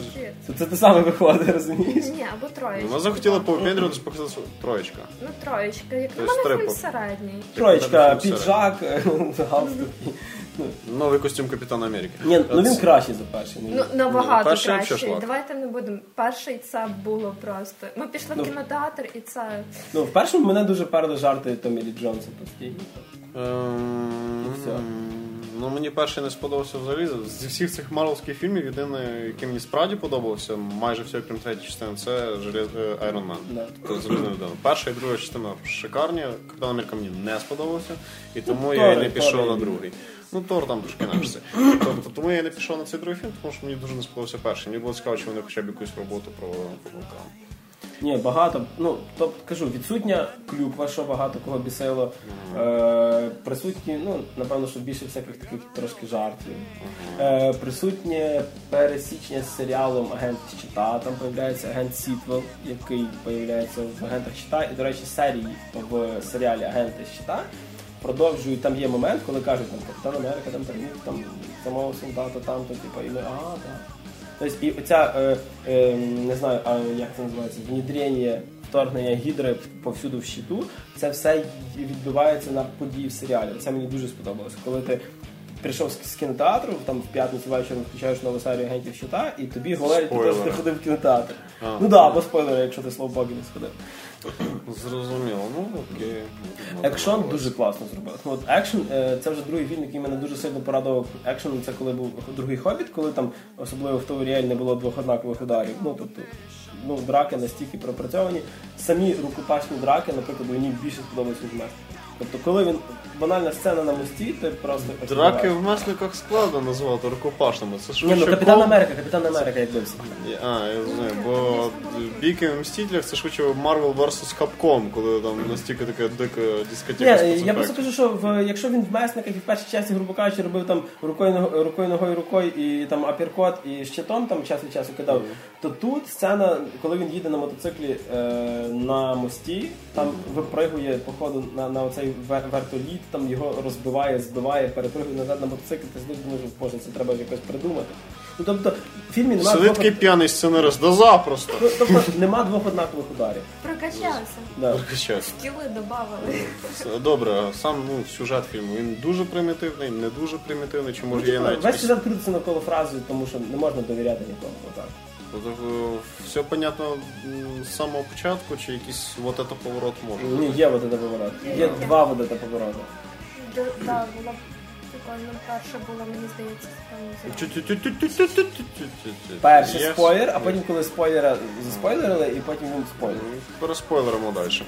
То Це те саме виходить, розумієш? Ні, або троєчка. Вона захотіла повипендрюватись, показати що троєчка. Ну, троєчка. Як на Тобто мене стрипок. фільм середній. Троєчка, піджак, галстук. Новий костюм Капітана Америки. Ні, ну він кращий за перший. Ну, набагато перший шлак. Давайте не будемо. Перший це було просто. Ми пішли Ну. в кінотеатр і це. Ну, в першому мене дуже перли жарти Томі Лі Джонса постійно. Ем, все. Ну, мені перший не сподобався взагалі. Зі всіх цих марвелських фільмів, єдине, який мені справді подобався, майже все, крім третьої частини, це Желез... е, Iron Man. Да. Тобто залізна людина. Перша і друга частина шикарні, Капітан Америка мені не сподобався, і тому Ну, я і не пішов на другий. Ну, Тор там трошки інакше. Тобто, тому я не пішов на цей другий фільм, тому що мені дуже не сподобався перший. Мені було цікаво, чи вони хоча б якусь роботу провели по. Ні, багато. Ну, тобто кажу, відсутня клюква, що багато кого бісило. Е, присутні, ну, напевно, що більше всяких таких трошки жартів. Е, присутнє пересічення з серіалом Агент Щита. Там появляється агент Сітвел, який появляється в агентах Щита. І, до речі, серії в серіалі Агенти Щита продовжують. Там є момент, коли кажуть, там Капітан Америка, там переміг, там самого солдата, там, то, типу, і ми, ага, так. Тобто і оця, е, е, не знаю, а як це називається, внедрення, вторгнення гідри повсюду в щиту, це все відбувається на події в серіалі. Це мені дуже сподобалося. Коли ти прийшов з кінотеатру, там в п'ятницю вечором включаєш нову серію агентів щита, і тобі говорять, що ти ходив в кінотеатр. А. Ну так, да, або спойлери, якщо ти слово Богі не сходив. Зрозуміло, ну окей. Екшон дуже класно зробив. От екшен е, це вже другий фільм, який мене дуже сильно порадував. Екшен це коли був другий хобіт, коли там особливо в Товаріель не було двох однакових ударів. Ну тобто ну, драки настільки пропрацьовані. Самі рукопашні драки, наприклад, мені більше сподобалися в. Тобто, коли він банальна сцена на мості, ти просто Драки в месниках складно назвати рукопашними. Це Ні, ну Капітан Америка, Капітан Америка як бився. А, я знаю, бо бійки в Мстителях це швидше Marvel vs. Capcom, коли там настільки така дика дискотека Ні, я просто кажу, що в якщо він в месниках і в першій часті, грубо кажучи, робив там рукою ногою, рукою ногою рукою і там апіркот і щитом там час від часу кидав, то тут сцена, коли він їде на мотоциклі е, на мості, там випригує походу на, на оцей вертоліт, там його розбиває, збиває, перепригує назад на мотоцикл, ти сидиш, думаєш, боже, це треба якось придумати. Ну тобто в фільмі немає Сидить двох, такий п'яний сценарист, да запросто. ну, тобто, нема двох однакових ударів. Прокачався. Да. Щас. Тіли додавали. Добре, а сам ну, сюжет фільму, він дуже примітивний, не дуже примітивний, чи може є Ну, навіть Весь сюжет крутиться навколо фрази, тому що не можна довіряти нікому. Отак. Тобто, е, все понятно м, з самого початку, чи якийсь вот это поворот може? Ні, є вот это поворот. Є два вот это повороти. Д- Да, було прикольно. Перше було, мені здається, справді. Тю-тю-тю-тю-тю-тю-тю-тю. Перший Yes. спойлер, а потім, коли спойлера заспойлерили, і потім він спойлер. Переспойлеримо далі.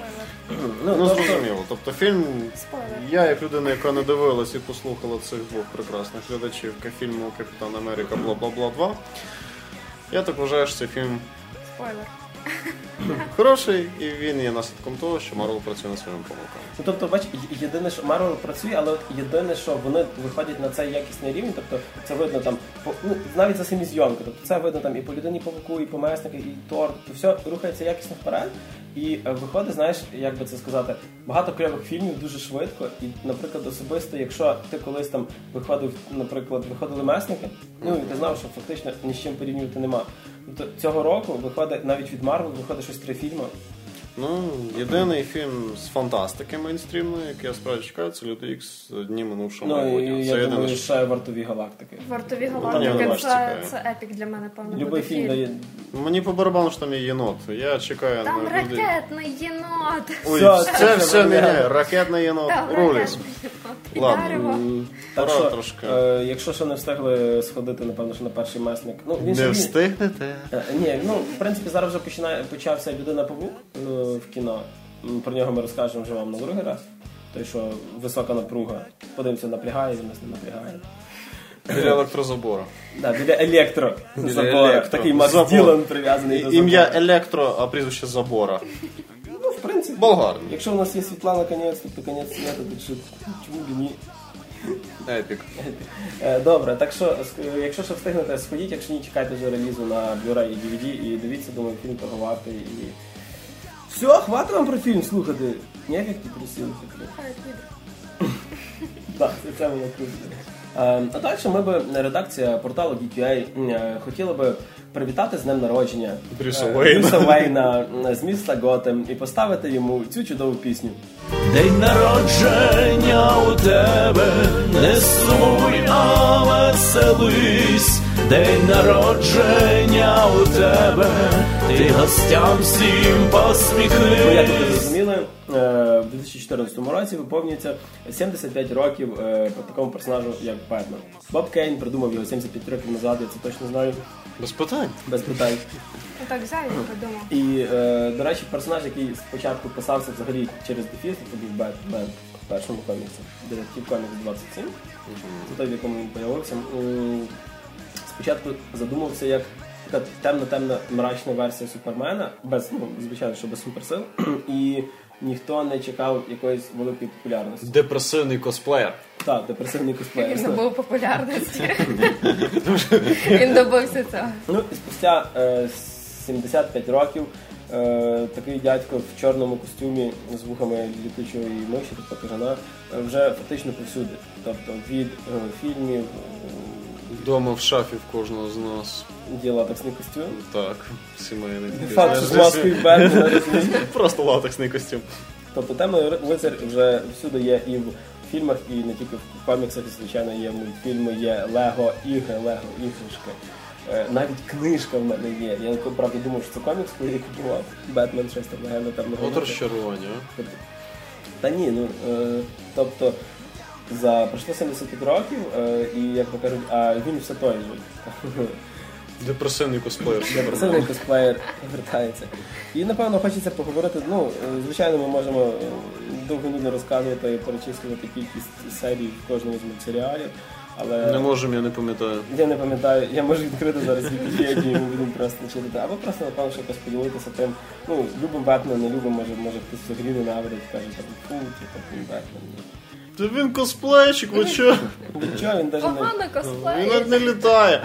Ну, тобто, зрозуміло. Тобто фільм, Спойлер. я як людина, яка не дивилась і послухала цих двох прекрасних глядачів ка- фільму Капітан Америка бла-бла-бла 2, я так вважаю, що цей фільм Спойлер. Хороший, і він є наслідком того, що Марвел працює над своїми помилками. Ну, тобто, бач, єдине, що Марвел працює, але от єдине, що вони виходять на цей якісний рівень, тобто це видно там, по, ну, навіть за самі зйомки, тобто це видно там і по людині павуку, і по меснику, і тор, то все рухається якісно вперед. І е, виходить, знаєш, як би це сказати, багато кльових фільмів дуже швидко. І, наприклад, особисто, якщо ти колись там виходив, наприклад, виходили месники, ну і ти знав, що фактично ні з чим порівнювати нема. Цього року виходить навіть від Марвел виходить щось три фільми. Ну, єдиний фільм з фантастики мейнстрімної, який я справді чекаю, це Люди Ікс Дні минувшого Ну майбутнього. Це я єдине, думаю, що- ще вартові галактики. Вартові галактики ваш це, цікавий. це epic для мене, певно. Любий буде фільм дає. Мені по барабану, що там є єнот. Я чекаю Там на людей. ракетний єнот. Ой, Все, це, це все не забігає. ракетний єнот. Там Rules. ракетний єнот. І Ладно. дерево. Так Пора що, трошки. е, якщо ще не встигли сходити, напевно, що на перший месник. Ну, він Не встигнете. Е, Ні, ну в принципі зараз вже починає почався людина павук е, в кіно. Про нього ми розкажемо вже вам на другий раз. Той, що висока напруга. Подивимося, напрягає, він нас не напрягає. Біля електрозабора. Да, біля електро Біля забора. електро. Такий Макс Забор. Ділан прив'язаний до І- Ім'я. Електро, а прізвище Забора. Ну, в принципі. Болгарний. Якщо у нас є Світлана конець, то конець світу, то чому б і ні? Epic. Е, Добре, так що, якщо ще встигнете, сходіть, якщо ні, чекайте вже релізу на Blu-ray і DVD і дивіться, думаю, фільм того вартий. І... Все, хватить вам про фільм слухати. Ніяких депресивних. Так, це- воно круто. А далі ми би, редакція порталу GQA, е, хотіла би привітати з днем народження Брюса е, Брюса Уейна е, з міста Готем і поставити йому цю чудову пісню. День народження у тебе, не сумуй, а веселись. День народження у тебе, ти гостям всім Ну, як ви зрозуміли, е, в 2014 році виповнюється 75 років такому персонажу, як Бетмен. Боб Кейн придумав його 75 років назад, я це точно знаю, Без питань. без питань. Ну так взяв і придумав. І, е, до речі, персонаж, який спочатку писався взагалі через дефіс, це був Бетмен в першому коміксі, детектив комікс 27, це той, в якому він появився. М, Спочатку задумався як така темна-темна мрачна версія Супермена, без, ну, звичайно, що без суперсил, і ніхто не чекав якоїсь великої популярності. Депресивний косплеєр. Так, депресивний косплеєр. Він набув популярності. Він добився цього. Ну і спустя е, 75 років е, такий дядько в чорному костюмі з вухами літучої миші, тобто кажана, е, вже фактично повсюди. Тобто від е, фільмів, Вдома в шафі в кожного з нас. є латексний костюм. Так, сімейний. Не факт, що з маскою Бетмена. Просто латексний костюм. Тобто темний лицар вже всюди є і в фільмах, і не тільки в коміксах, і звичайно є мультфільми, є Лего ігри, Лего іграшки. Е, Навіть книжка в мене є. Я правда думав, що це комікс, коли я купував. Бетмен, щось там легенда темного От розчарування, а? Та ні, ну е, тобто за пройшло 75 років, е, і як то кажуть, а він все той же. Депресивний косплеєр. Депресивний косплеєр повертається. І напевно хочеться поговорити. Ну, е, звичайно, ми можемо е, довго нудно розказувати і перечислювати кількість серій в кожному з мультсеріалів. Але Не можемо, я не пам'ятаю. я не пам'ятаю, я можу відкрити зараз Вікіпедію, і ми будемо просто читати. Або просто, напевно, що якось поділитися тим. Ну, любимо Бетмена, не любимо, може, може хтось взагалі ненавидить, каже, там, фу, типу, Бетмен. Та він косплейщик, ви чо? Нічого, він навіть не. Погано Він косплеїть. навіть не літає.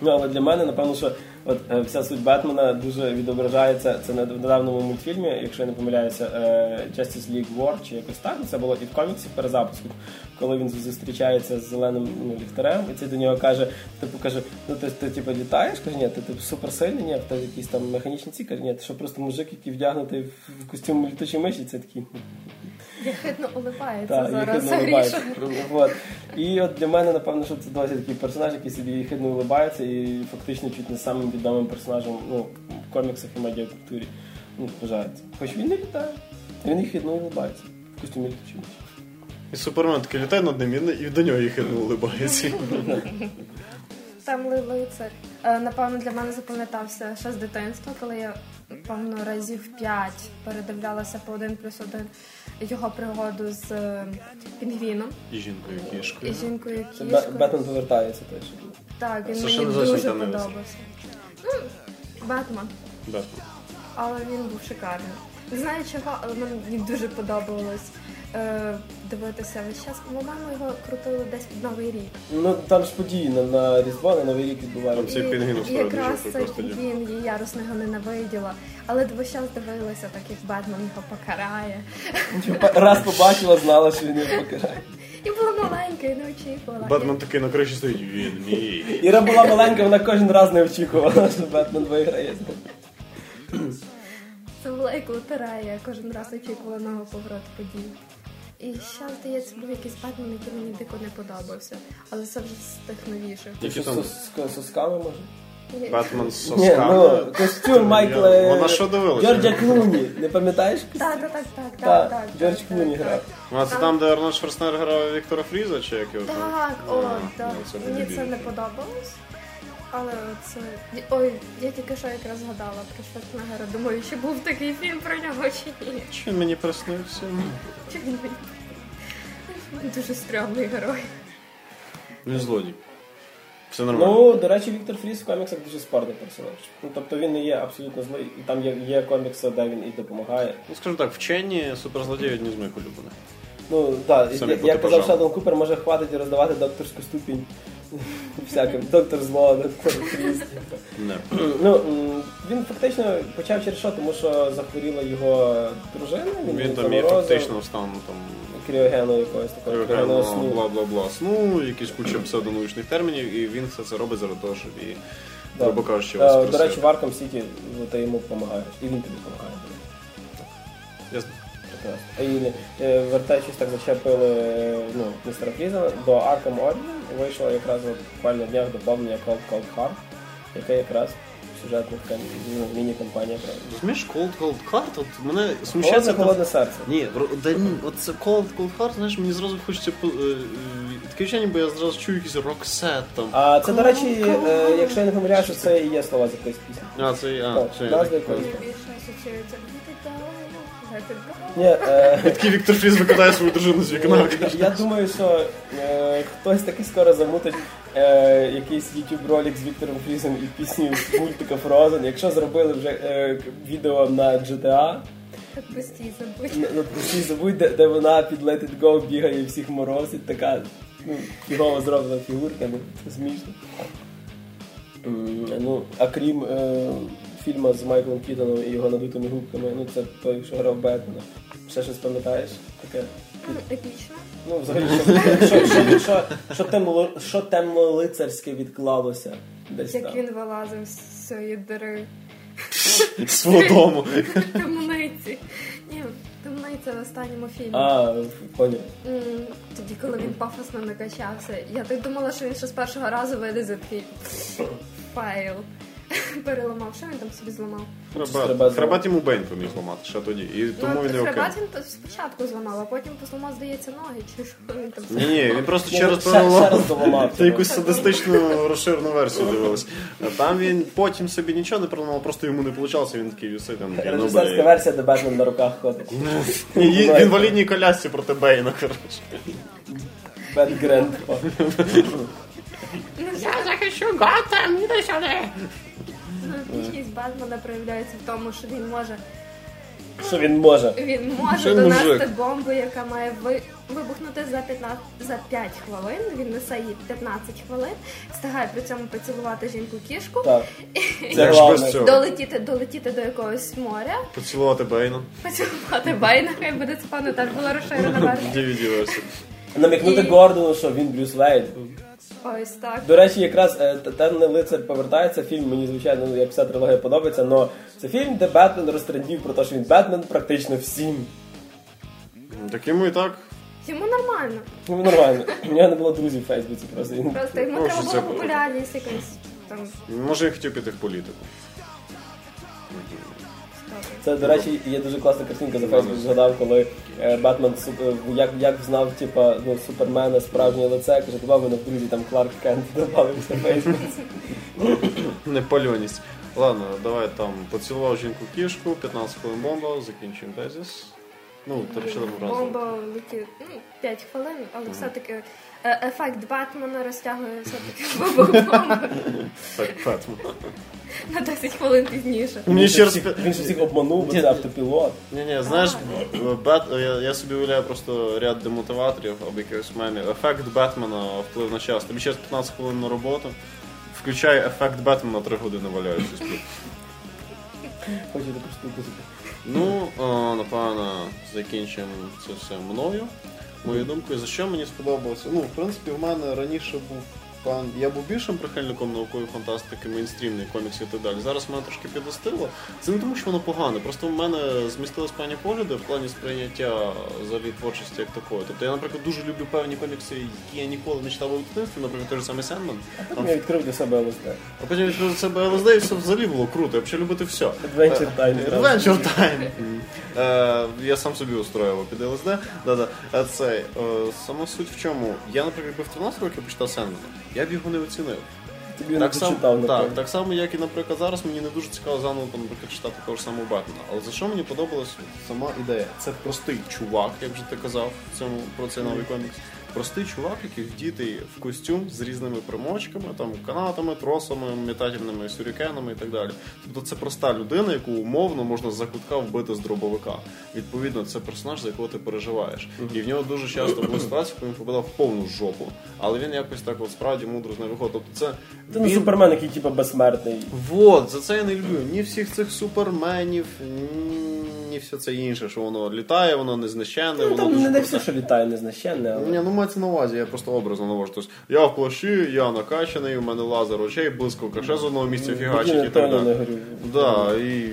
Ну, але для мене, напевно, що от е, вся суть Бетмена дуже відображається. Це на в недавньому мультфільмі, якщо я не помиляюся, е, Justice League War чи якось так. Це було і в коміксі в перезапуску, коли він зустрічається з зеленим ну, ліхтарем, і цей до нього каже, типу каже, ну ти, ти типу літаєш? Каже, ні, ти типу суперсильний, ні, в тебе якісь там механічні ці каже, ні, ти що просто мужик, який вдягнутий в- в костюм літучої миші, це такий. Єхидно улибається Так, зараз улибається. Вот. І от для мене, напевно, що це досі такий персонаж, який собі єхидно улибається і фактично чуть не самим відомим персонажем ну, в коміксах і медіакультурі ну, вважається. Хоч він не літає, він єхидно улибається в костюмі літучої. І Супермен такий літає над ним і- і до нього їх не улибається. Там лицар. Е, Напевно, для мене запам'ятався ще з дитинства, коли я певно разів п'ять передивлялася по один плюс один його пригоду з е, пінгвіном І жінкою кішкою. і жінкою кішкою. Бетмен повертається теж. Так, він Це мені дуже подобався. Ну, Бетмен, Бетмен. але він був шикарний. Не знаю чого, але мені дуже подобалось дивитися весь час. По-моєму, його крутили десь під Новий рік. Ну там ж події на, на Різдво, на Новий рік відбуваються. Цей пінгвін і якраз цей просто пінгвін, я яросно його ненавиділа. Але весь час дивилася, так як Бетмен його покарає. Раз побачила, знала, що він її покарає. І була маленька, і не очікувала. Бетмен такий на криші стоїть. Він мій. Іра була маленька, вона кожен раз не очікувала, що Бетмен виграє. Це була як лотерея, я кожен раз очікувала нового повороту подій. І ще, здається, був якийсь Бетмен, який мені дико не подобався. Але це вже з тих новіших. Які там з, сосками може? Бетмен з Ні, сосками. ну, костюм Майкла. Вона що дивилася? Джорджа Клуні. Не пам'ятаєш? Так, так, так, так, Так, так, так. Джордж Клуні грав. Ну, А це там, де Арнольд Шварценеггер грав Віктора Фріза, чи як його? Так, о, так. ну, Мені це не подобалось. Але це. Ой, я тільки що якраз згадала про Шварценеггера. Думаю, чи був такий фільм про нього чи ні. Чи він мені приснився? Чи він мені. Дуже стрьомний герой. Він злодій. Все нормально. Ну, до речі, Віктор Фріс в коміксах дуже спорний персонаж. Ну, тобто він не є абсолютно злий. І там є, є комікси, де він і допомагає. Ну, скажу так, вчені суперзлодії одні з моїх улюблених. Ну, так, Самі я, казав, типажам. Шелдон Купер може хватить роздавати докторську ступінь. Всяким. Доктор зло, доктор Фріс. Не. Ну, він фактично почав через що, тому що захворіла його дружина, він, Він там є фактично в стану там кріогену якогось такого кріогенного сну. бла-бла-бла сну, якісь куча псевдонаучних термінів, і він все це робить заради того, щоб і, грубо кажучи, Е, вас До речі, в Arkham City ну, ти йому допомагаєш. І він тобі допомагає. Я знаю. І е, вертаючись так зачепили е, ну, містера Фріза, до Arkham Origin вийшло якраз от буквально в днях доповнення Cold Cold Heart, яке якраз сюжетна така ну, міні-кампанія про Розумієш, Cold Cold Heart, от мене Холодне смущається... холодне серце. Ні, да, ні, от це Cold Cold Heart, знаєш, мені зразу хочеться по- е, е, таке відчуття, ніби я зразу чую якийсь роксет там. А це, до речі, е, якщо я не помиляюся, це і є слова з якоїсь пісні. А, це а, Так, це назва якоїсь. Більше асоціюється Ні, е, Такий Віктор Фріз викидає свою дружину з вікна. я, думаю, що е, хтось таки скоро замутить е, якийсь YouTube ролик з Віктором Фрізом і піснею з мультика Frozen. Якщо зробили вже е, відео на GTA, Так забудь. на простій забудь, де, де вона під Let It Go бігає і всіх морозить, така ну, фігово зроблена фігурка, ну це смішно. Ну, а крім е, фільму з Майклом Кітоном і його надутими губками, ну це той, що грав Бетмена. Ще щось пам'ятаєш? Таке. Ну, Епічно. Ну, взагалі, що, що, що, що, що, темно, що темнолицарське відклалося десь Як там. він вилазив з цієї дири. З свого дому. Темниці. Ні, темниця в останньому фільмі. А, поняв. М, Тоді, коли він пафосно накачався. Я так думала, що він ще з першого разу вилізе такий файл. Переламав. Що він там собі зламав? Треба Хребет. Хребет йому Бейн поміг зламати ще тоді. І тому ну, він його хребет він то спочатку зламав, а потім позламав, здається, ноги. Чи що він там Ні, ні, він просто Ну, через ще- ще раз переламав. Це якусь садистичну розширену версію дивились. А там він потім собі нічого не переламав, просто йому не вийшло, він такий вісить там. ну, Режисерська версія, де Бетмен на руках ходить. В інвалідній колясці проти Бейна, коротше. Бет Гренд. Я захищу Готэм, іди сюди! Епічність Бетмена проявляється в тому, що він може Що він може? Він може донести мужик. бомбу, яка має ви... вибухнути за 15... за 5 хвилин. Він несе її 15 хвилин, встигає при цьому поцілувати жінку кішку, Так. Це Як ж без цього? долетіти, долетіти до якогось моря, Поцілувати Бейна. поцілувати Бейна, хай буде це пане, теж була розширена версія. Намікнути І- Гордону, що він Брюс Вейн. Ось так. До речі, якраз е, темний лицар повертається. Фільм мені звичайно як вся трилогія подобається, але це фільм, де Бетмен розтрендів про те, що він Бетмен практично всім. Так йому і так. Йому нормально. Йому нормально. У нього не було друзів в Фейсбуці просто. Просто йому Ну, треба було було? популярність якась там. Може, я хотів піти в політику. Це, до речі, є дуже класна картинка за Фейсбук згадав, коли е, Бетмен е, як, як знав, типа, ну, Супермена справжнє лице, каже, добав мене в друзі, там Кларк Кент додавався в Фейсбуці. Непальоність. Ладно, давай там поцілував жінку кішку, 15 хвилин бомба, закінчуємо тезіс. Ну, там ще разом. Бомба летить ну, 5 хвилин, але все-таки ефект Бетмена розтягує все-таки вибух бомби на 10 хвилин пізніше. Мені Він ще раз... всіх, він всіх обманув, бо це автопілот. Ні, ні, знаєш, Бет, я, я собі уявляю просто ряд демотиваторів або якихось мемів. Ефект Бетмена вплив на час. Тобі ще 15 хвилин на роботу. Включай ефект Бетмена 3 години валяюся сплю. Хочете приступити. Ну, напевно, закінчимо це все мною. Моєю і за що мені сподобалося. Ну, в принципі, в мене раніше був пан. Я був більшим прихильником наукової фантастики, мейнстрімної коміксів і так далі. Зараз мене трошки підостило. Це не тому, що воно погане. Просто в мене змістились певні погляди в плані сприйняття взагалі творчості як такої. Тобто я, наприклад, дуже люблю певні комікси, які я ніколи не читав у дитинстві, наприклад, той же самий Сендман. Потім я відкрив для себе ЛСД. А потім я відкрив себе ЛСД і все взагалі було круто. Я взагалі любити все. Adventure Time. Adventure Time. Е, Я сам собі устроював під ЛСД. Е, сама суть в чому? Я, наприклад, в 13 років почитав Сендмана, я б його не оцінив. Тобі не Так само, почитав, так, так само, як і, наприклад, зараз мені не дуже цікаво заново, наприклад, читати того ж самого Бетмена. Але за що мені подобалась сама ідея? Це простий чувак, як вже ти казав в цьому про цей новий комікс. Простий чувак, який вдітий в костюм з різними примочками, там канатами, тросами, метательними сюрікенами і так далі. Тобто це проста людина, яку умовно можна за кутка вбити з дробовика. Відповідно, це персонаж, за якого ти переживаєш. І в нього дуже часто були ситуації, коли він попадав в повну жопу, але він якось так от справді мудро з нею виходив. Тобто це Це не супермен, який типу безсмертний. Вот, за це я не люблю. Ні всіх цих суперменів, ні, все це інше, що воно літає, воно незнищенне, Ну, воно там дуже не, не все, що літає, незнищенне. але... Ні, ну мається на увазі, я просто образно навожу. Тобто, я в плащі, я накачаний, у мене лазер очей, блискавка, ще з одного місця фігачить і так далі. Да, і,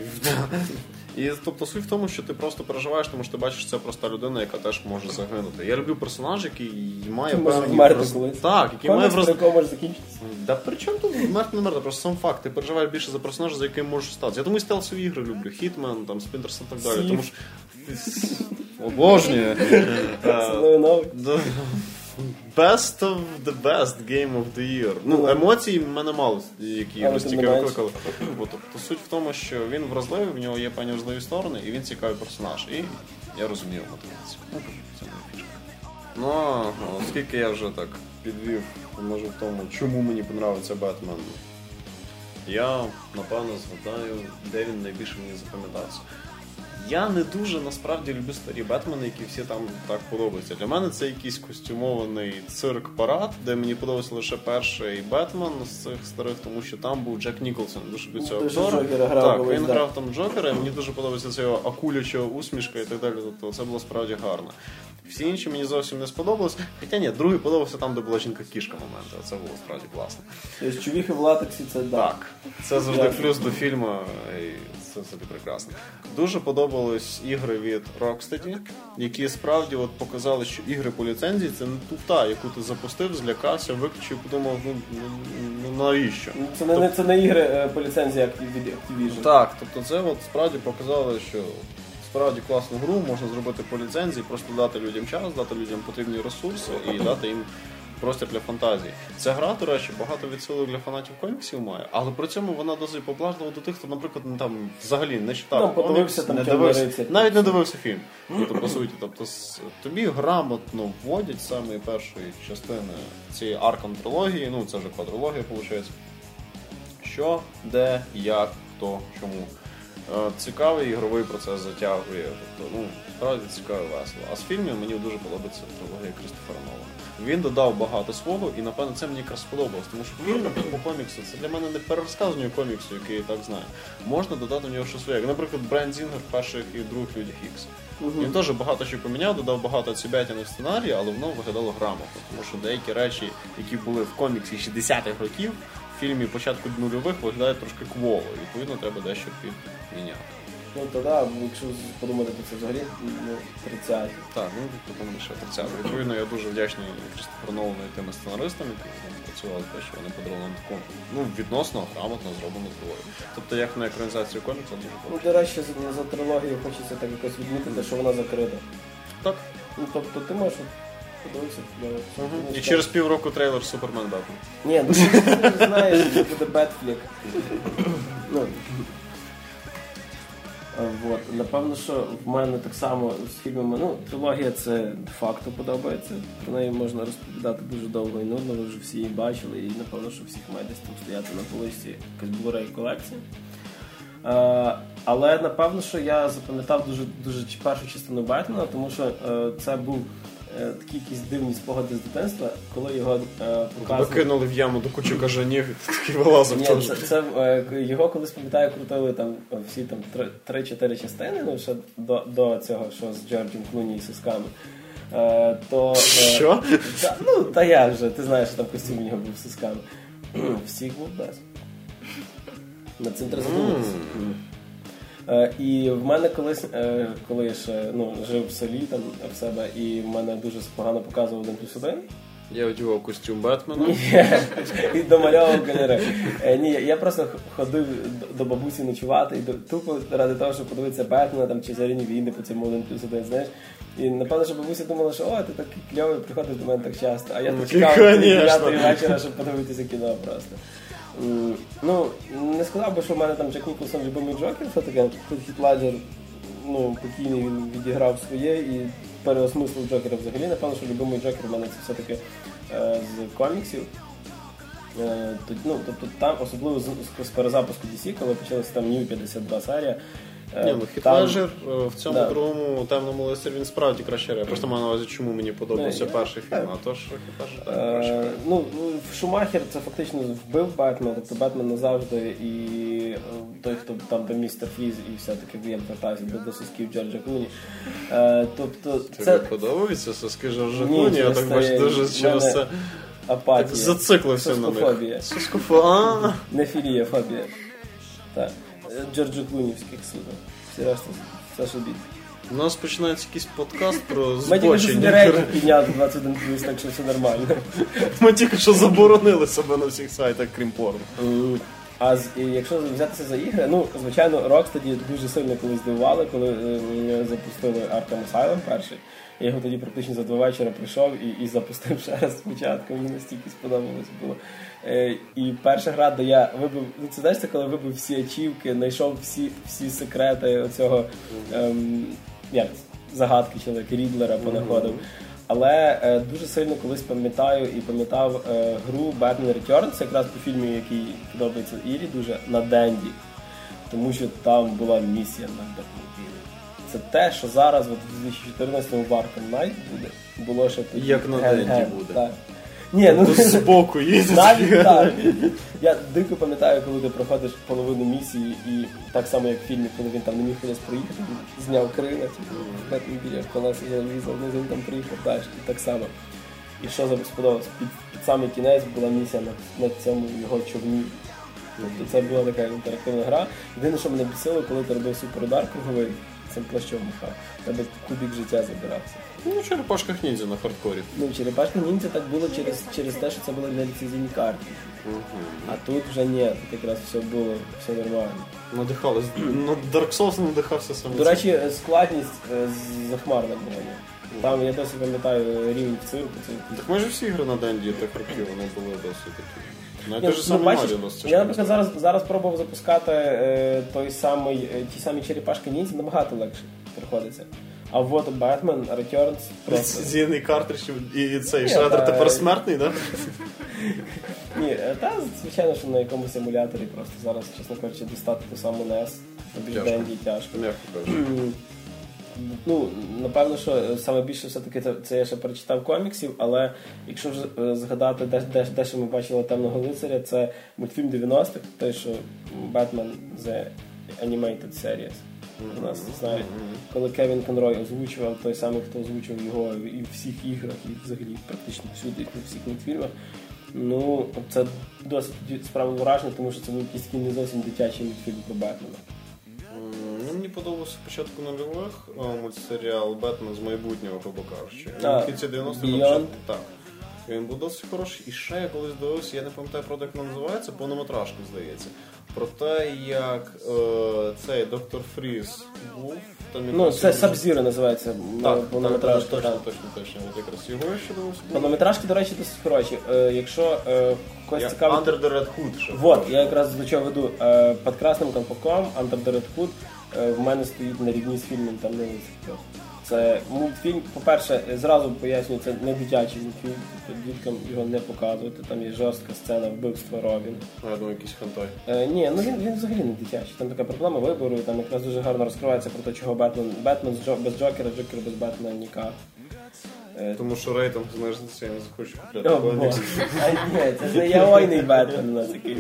і тобто суть в тому, що ти просто переживаєш, тому що ти бачиш, це проста людина, яка теж може загинути. Я люблю персонаж, який має певні вмерти роз- колись. Так, який має Комікс, вроз... про якого може закінчитися. Да при чому тут мертв не мертв, просто сам факт. Ти переживаєш більше за персонажа, за яким можеш стати. Я тому і стелсові ігри люблю. Хітмен, там, Спінтерс і так далі. Тому що... Обожнюю. Best of the best game of the year. Ну, емоцій в мене мало, які Але ось тільки викликали. Бо, тобто суть в тому, що він вразливий, в нього є певні вразливі сторони, і він цікавий персонаж. І я розумію мотивацію. Ну, це моя фішка. Ну, оскільки я вже так підвів, може в тому, чому мені подобається Бетмен, я напевно згадаю, де він найбільше мені запам'ятався. Я не дуже насправді люблю старі Бетмени, які всі там так подобаються. Для мене це якийсь костюмований цирк-парад, де мені подобався лише перший Бетмен з цих старих, тому що там був Джек Ніколсон. Дуже люблю цього Дуже актора. Так, колись, він да. грав там Джокера, і мені дуже подобається ця його акуляча усмішка і так далі. Тобто це було справді гарно. Всі інші мені зовсім не сподобалось. Хоча ні, другий подобався там, де була жінка-кішка момент, а це було справді класно. Тобто чувіхи в латексі це да. Так, це завжди плюс до фільму, і це собі прекрасно. Дуже подобались ігри від Rocksteady, які справді от показали, що ігри по ліцензії це не туфта, яку ти запустив, злякався, виключив, подумав, ну, ну, ну навіщо? Ну, Це не, не- це не ігри е, по ліцензії від Activision. Так, тобто це от справді показали, що справді класну гру можна зробити по ліцензії, просто дати людям час, дати людям потрібні ресурси і дати їм простір для фантазії. Ця гра, до речі, багато відсилок для фанатів коміксів має, але при цьому вона досить поблажлива до тих, хто, наприклад, не там взагалі не читав Ну, подивився там не дивився, навіть не дивився фільм. Тобто, по суті, тобто тобі грамотно вводять саме першої частини цієї Аркам трилогії, ну це вже квадрологія, виходить що, де, як, хто, чому. Е, Цікавий ігровий процес затягує. Тобто, ну, справді цікаво весело. А з фільмів мені дуже подобається трилогія Крістофера Нолана. Він додав багато свого, і напевно це мені якраз сподобалось, тому що фільм по коміксу це для мене не перерозказування коміксу, який я так знаю. Можна додати в нього щось своє. Як, Наприклад, Брайан Зінгер в перших і других людях Ікс. Він теж багато що поміняв, додав багато цібятини в сценарії, але воно виглядало грамотно. Тому що деякі речі, які були в коміксі 60-х років, в фільмі початку нульових виглядають трошки кволо. Відповідно, треба дещо підміняти. Ну то да, якщо подумати, то це взагалі ну, 30. Так, ну тому ще 30. Відповідно, я дуже вдячний Крістоферу Нолану і тим сценаристам, які з ним працювали, те, що вони подарували нам таку ну, відносно грамотно зроблену творію. Тобто, як на екранізацію коміксу, дуже Ну, до речі, за, за трилогію хочеться так якось відмітити, що вона закрита. Так. Ну, тобто ти можеш подивитися. да, І через півроку трейлер Супермен Бетмен. Ні, ну ти знаєш, що буде Бетфлік. Ну. Вот. Напевно, що в мене так само з фільмами, ну, трилогія це де-факто подобається. Про неї можна розповідати дуже довго і нудно, ви вже всі її бачили, і напевно, що всіх має десь там стояти на полиці якась Blu-ray колекція. Е, але напевно, що я запам'ятав дуже дуже першу частину Бетмена, тому що е, це був такі якісь дивні спогади з дитинства, коли його е, показували. кинули в яму до кучі кажанів, і такий вилазив Ні, це, це е, його колись пам'ятаю, крутили там всі там три- три-чотири частини, ну ще до, до цього, що з Джорджем Клуні і сосками. Е, то, е, Що? Та, ну, та я вже, ти знаєш, що там костюм у нього був з сосками. Всіх був без. Над цим треба задуматися. Е, і в мене колись, е, коли я ще ну, жив в селі там в себе, і в мене дуже погано показував один плюс один. Я одягав костюм Бетмена. І домальовував кольори. Е, Ні, я просто ходив до- бабусі ночувати і тупо ради того, щоб подивитися Бетмена там, чи зоряні війни по цьому один плюс один, знаєш. І напевно, що бабуся думала, що о, ти такий кльовий, приходиш до мене так часто. А я Ну, чекав конечно. 9 вечора, щоб подивитися кіно просто. Ну, не сказав би, що в мене там Джек Ніколсон любимий Джокер, все таке. Тут Хіт Леджер, ну, покійний він відіграв своє і переосмислив Джокера взагалі. Напевно, що любимий Джокер в мене це все-таки е, з коміксів. Е, то- ну, тобто там, особливо з, з перезапуску DC, коли почалася там New 52 серія. Е, Ні, ну Хіт там- Леджер е, в цьому Да. другому темному лицарі він справді краще грає. Просто маю на увазі, чому мені подобався Ну, перший фільм, а то що Хіт так краще. Е, ну, Шумахер це фактично вбив Бетмена, тобто Бетмен назавжди і е, той, хто там де містер Фріз, і все-таки я звертаюся до, до сосків Джорджа Клуні. Е, тобто Тобі це подобається соски Жоржа Ні, Клуні? Я так бачу, дуже через це апатія. так зациклився на Соскофобія. Соскофобія. Нефілія, фобія. Так. Е, Джорджо Клунівських судов. Всі решта все ж обід. У нас починається якийсь подкаст про Ми тільки підняти збочення. рейтинг підняли 21 плюс, так що все нормально. Ми тільки що заборонили себе на всіх сайтах, крім порно. А з, і якщо взятися за ігри, ну звичайно, Rocksteady дуже сильно колись здивували, коли е, запустили Arkham Asylum перший. Я його тоді практично за два вечора прийшов і, і запустив ще раз спочатку. Мені настільки сподобалось було. Е, і перша гра, де я вибив, ну це знаєш, коли вибив всі ачівки, знайшов всі, всі секрети оцього ем, як, загадки чоловіка, Рідлера понаходив. Але е, дуже сильно колись пам'ятаю і пам'ятав е, гру Batman Returns, якраз по фільму, який подобається Ірі, дуже на Денді. Тому що там була місія на Бетмобілі. Це те, що зараз, от, у 2014-му в Arkham Knight буде, було ще. Як на Денді буде. Так. Ні, ну Збоку їздить. навіть так. Я дико пам'ятаю, коли ти проходиш половину місії, і так само, як в фільмі, коли він там не міг кудись проїхати, зняв крила, типу, в колеса залізав, ну він там приїхав далі, і так само. І що за- сподобалось? Під, під самий кінець була місія на, на цьому його човні. Тобто це була така інтерактивна гра. Єдине, що мене бісило, коли ти робив суперудар круговий, цим плащом махав, тебе кубік життя забирався. Ну, черепашках ніндзя на хардкорі. Ну, черепашка ніндзя так було через, через те, що це було для ліцензійні карти. А тут вже ні, тут якраз все було, все нормально. Надихались. Ну, Dark Souls надихався саме. До речі, складність е, з- захмарна була. Там я досі пам'ятаю рівень в цирку. Це... Так майже всі ігри на Денді тих років вони були досить такі. Навіть Ні, той же ну, самий бачиш, Маріо досить Я, наприклад, зараз, зараз пробував запускати е, той самий, е, ті самі черепашки ніндзя, набагато легше приходиться. А от Batman Returns просто... Ліцензійний картридж і цей шредер тепер смертний, так? Ні, та звичайно, що на якомусь емуляторі просто зараз, чесно кажучи, достати ту саму NES, тобі Тяжко. Тяжко. Ну, напевно, що е, саме більше все-таки це, це я ще перечитав коміксів, але якщо вже е, згадати, де, де, де ще ми бачили темного лицаря, це мультфільм 90-х, той, що Batman The Animated Series. У нас знаєте, коли Кевін Конрой озвучував той самий, хто озвучував його і в всіх іграх, і взагалі практично всюди, і в всіх мультфільмах. Ну, це досить справді враження, тому що це був якийсь такий не зовсім дитячий мультфільм про Бетмена. Ну, мені подобався початку нульових мультсеріал Бетмен з майбутнього, грубо кажучи. В кінці 90-х Beyond? так. Він був досить хороший. І ще я колись дивився, я не пам'ятаю, правда, як вона називається, повнометражка, здається. Про те, як е, цей доктор Фріз був. Там Ну, це його- Сабзіро називається Так, так, повнометражка. точно, так. точно, точно. От якраз його я ще дивився. Повнометражки, до речі, досить хороші. Е, якщо е, когось Я цікавить... Under the Red Hood ще. Вот, я якраз до чого веду. Е, під красним колпаком Under the Red Hood е, в мене стоїть на рівні з фільмом там не Це мультфільм, по-перше, зразу пояснюю, це не дитячий мультфільм, тобто діткам його не показувати. Там є жорстка сцена вбивства Робін. Ну, Я думаю, якийсь хантой. Е, ні, ну він, він взагалі не дитячий. Там така проблема вибору, і там якраз дуже гарно розкривається про те, чого Бетмен, Бетмен з Джо- без Джокера, Джокер без Бетмена ніяк. Е, Тому що рейтинг знижеться, я не захочу купляти О, комікс. А ні, це ж не яойний Бетмен у нас такий.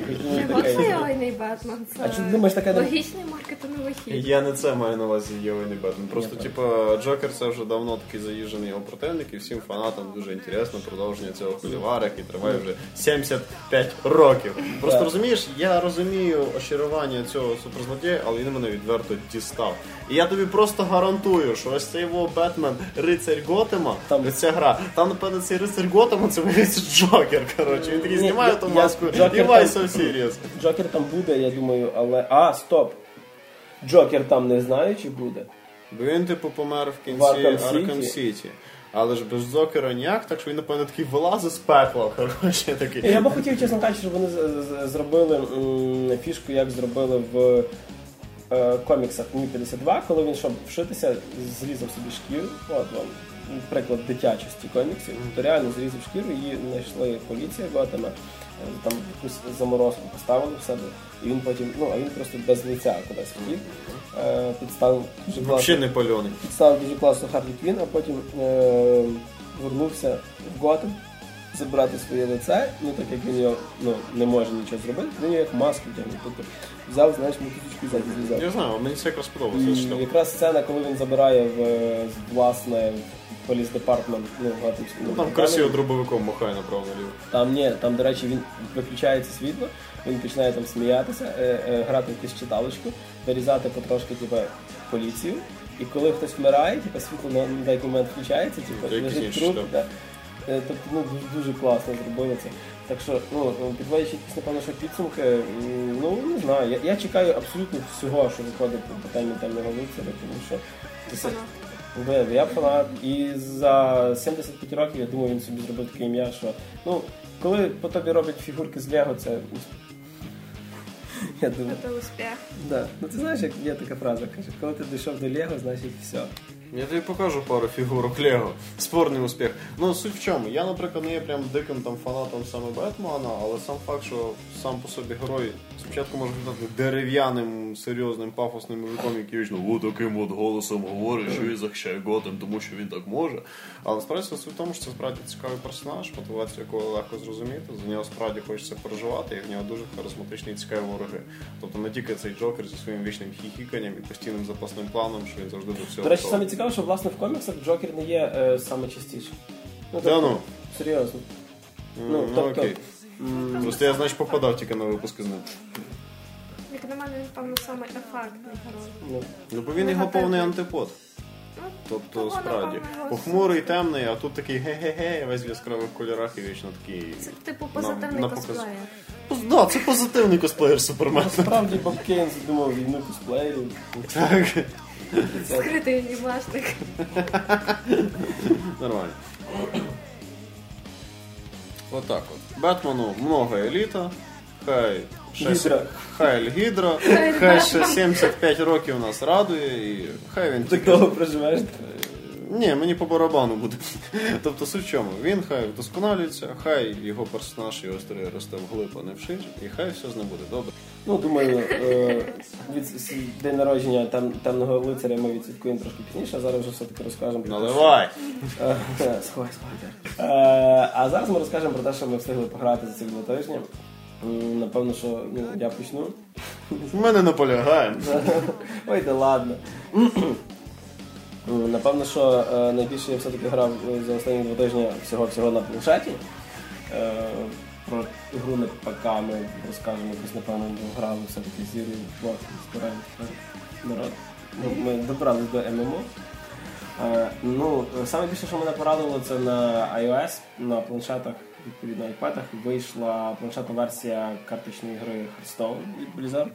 Ну, це Ойний Бетмен? Це А чи ти думаєш, таке логічний маркетинговий хід. Я не це маю на увазі Євгеній Бетмен. Просто, Ні, типа, Джокер це вже давно такий заїжджений його противник, і всім фанатам дуже інтересно продовження цього холивара, який триває вже 75 років. Просто розумієш, я розумію очарування цього суперзлодія, але він мене відверто дістав. І я тобі просто гарантую, що ось цей його Бетмен, рицарь Готема, Там- ця гра, там, напевно, цей рицарь Готема це виявиться Джокер. Коротше, він такий знімає ту маску і вай там- so. Джокер там буде, я думаю, але. А, стоп! Джокер там не знаю, чи буде. Бо він, типу, помер в кінці City. City. Але ж без Джокера ніяк, так що він, напевно, такий вилазить з пекла. Коротше, такий. Я би хотів, чесно кажучи, щоб вони зробили фішку, як зробили в е, коміксах Мі 52, коли він, щоб вшитися, зрізав собі шкіру. От вам приклад дитячості коміксів. То реально зрізав шкіру, її знайшли поліція Готема, е, там якусь заморозку поставили в себе, і він потім, ну а він просто без лиця кудись хотів. Е, підставив дуже класно. Не пальоний. підставив дуже класно Харлі Квін, а потім е, вернувся в Готем забрати своє лице, ну так як він його ну, не може нічого зробити, він його як маску тягне. Тобто взяв, знаєш, мотузочку ззаді зв'язав. Я знаю, мені це якраз сподобалося. І якраз сцена, коли він забирає в е, власне police department, ну. Ну, там красиво дробовиком махає направо наліво. Там ні, там, до речі, він виключається світло, він починає там сміятися, е, е, грати в якусь читалочку, вирізати потрошки типу, поліцію. І коли хтось вмирає, типу, світло на, на деякий момент включається, типу, лежить труп. Да. Е, Тобто ну, дуже, дуже класно зробили це. Так що, ну, підводячи якісь, напевно, що підсумки, ну не знаю. Я, я чекаю абсолютно всього, що виходить по темі темного лицаря, тому що це, Да, я фанат. І за 75 років я думаю, він собі зробив таке ім'я, що ну, коли по тобі роблять фігурки з Лего, це успіх. Я думаю, Це успіх. да. Ну ти знаєш, як є така фраза, каже, коли ти дійшов до Лего, значить все. Я тобі покажу пару фігурок Лего. Спорний успіх. Ну, суть в чому? Я, наприклад, не є прям диким там фанатом саме Бетмена, але сам факт, що сам по собі герой спочатку може бути дерев'яним, серйозним, пафосним мужиком, який вічно «О, таким от голосом говорить, що він захищає Готем, тому що він так може. Але справді суть в тому, що це справді цікавий персонаж, мотивацію якого легко зрозуміти. За нього справді хочеться переживати, і в нього дуже харизматичні і цікаві вороги. Тобто не тільки цей Джокер зі своїм вічним хіхіканням і постійним запасним планом, що він завжди до всього. До речі, готовий. саме цікаво, що власне в коміксах Джокер не є е, саме частіше. Ну, Та ну. серйозно. Ну, Ну, ну, тобто- окей. Просто я, значить, попадав тільки на випуски з ним. Як на мене, він, певно, саме ефектний герой. Ну, Ну, бо він його повний антипод. Ну, Тобто, того, справді, напевно, його похмурий, темний, а тут такий ге-ге-ге, весь в яскравих кольорах і вічно такий. Це типу позитивний на показ. косплеєр. Поз- Да, це позитивний косплеєр Супермена. Насправді Боб Кейн задумав війну косплеїв. Так. Скритий анімашник. Нормально. Отак от. Бетмену много еліта. Хай Гідра. Хай Гідра, Хай ще Бетмен. 75 років нас радує, і хай він Ти довго проживеш. Ні, мені по барабану буде. Тобто суть в чому? Він хай вдосконалюється, хай його персонаж, його історія росте вглиб, а не вшир, і хай все з ним буде добре. Ну, думаю, е, від день народження там, темного лицаря ми відсвяткуємо трошки пізніше, а зараз вже все-таки розкажемо про Наливай! Е, Сховай, сховай. Е, А зараз ми розкажемо про те, що ми встигли пограти за ці два тижні. Напевно, що ну, я почну. Ми не наполягаємо. Ой, да ладно. Напевно, що е, найбільше я все-таки грав е, за останні два тижні всього-всього на планшеті. Е, Про гру на ПК ми розкажемо якось, напевно, грали все-таки з народ. Ну, Ми добрались до ММО. Ну, саме більше, що мене порадило, це на iOS, на планшетах, відповідно iPad вийшла планшетна версія карточної гри Hearthstone від Blizzard.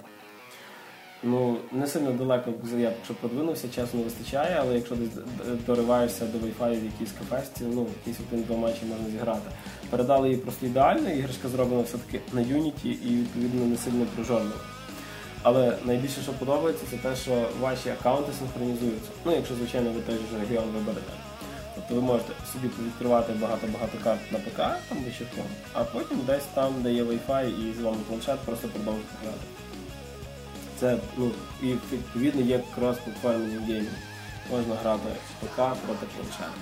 Ну, не сильно далеко я якщо продвинувся, часу не вистачає, але якщо десь дориваєшся до Wi-Fi в якійсь кафесті, ну, якісь один-два матчі можна зіграти. Передали її просто ідеально, іграшка зроблена все-таки на Unity і відповідно не сильно прожорливо. Але найбільше, що подобається, це те, що ваші аккаунти синхронізуються. Ну, якщо, звичайно, ви той же регіон виберете. Тобто ви можете собі відкривати багато-багато карт на ПК, там вечірком, а потім десь там, де є Wi-Fi і з вами планшет, просто продовжувати грати. Це, ну, і відповідно є крос-платформінг геймі. Можна грати з ПК проти планшету.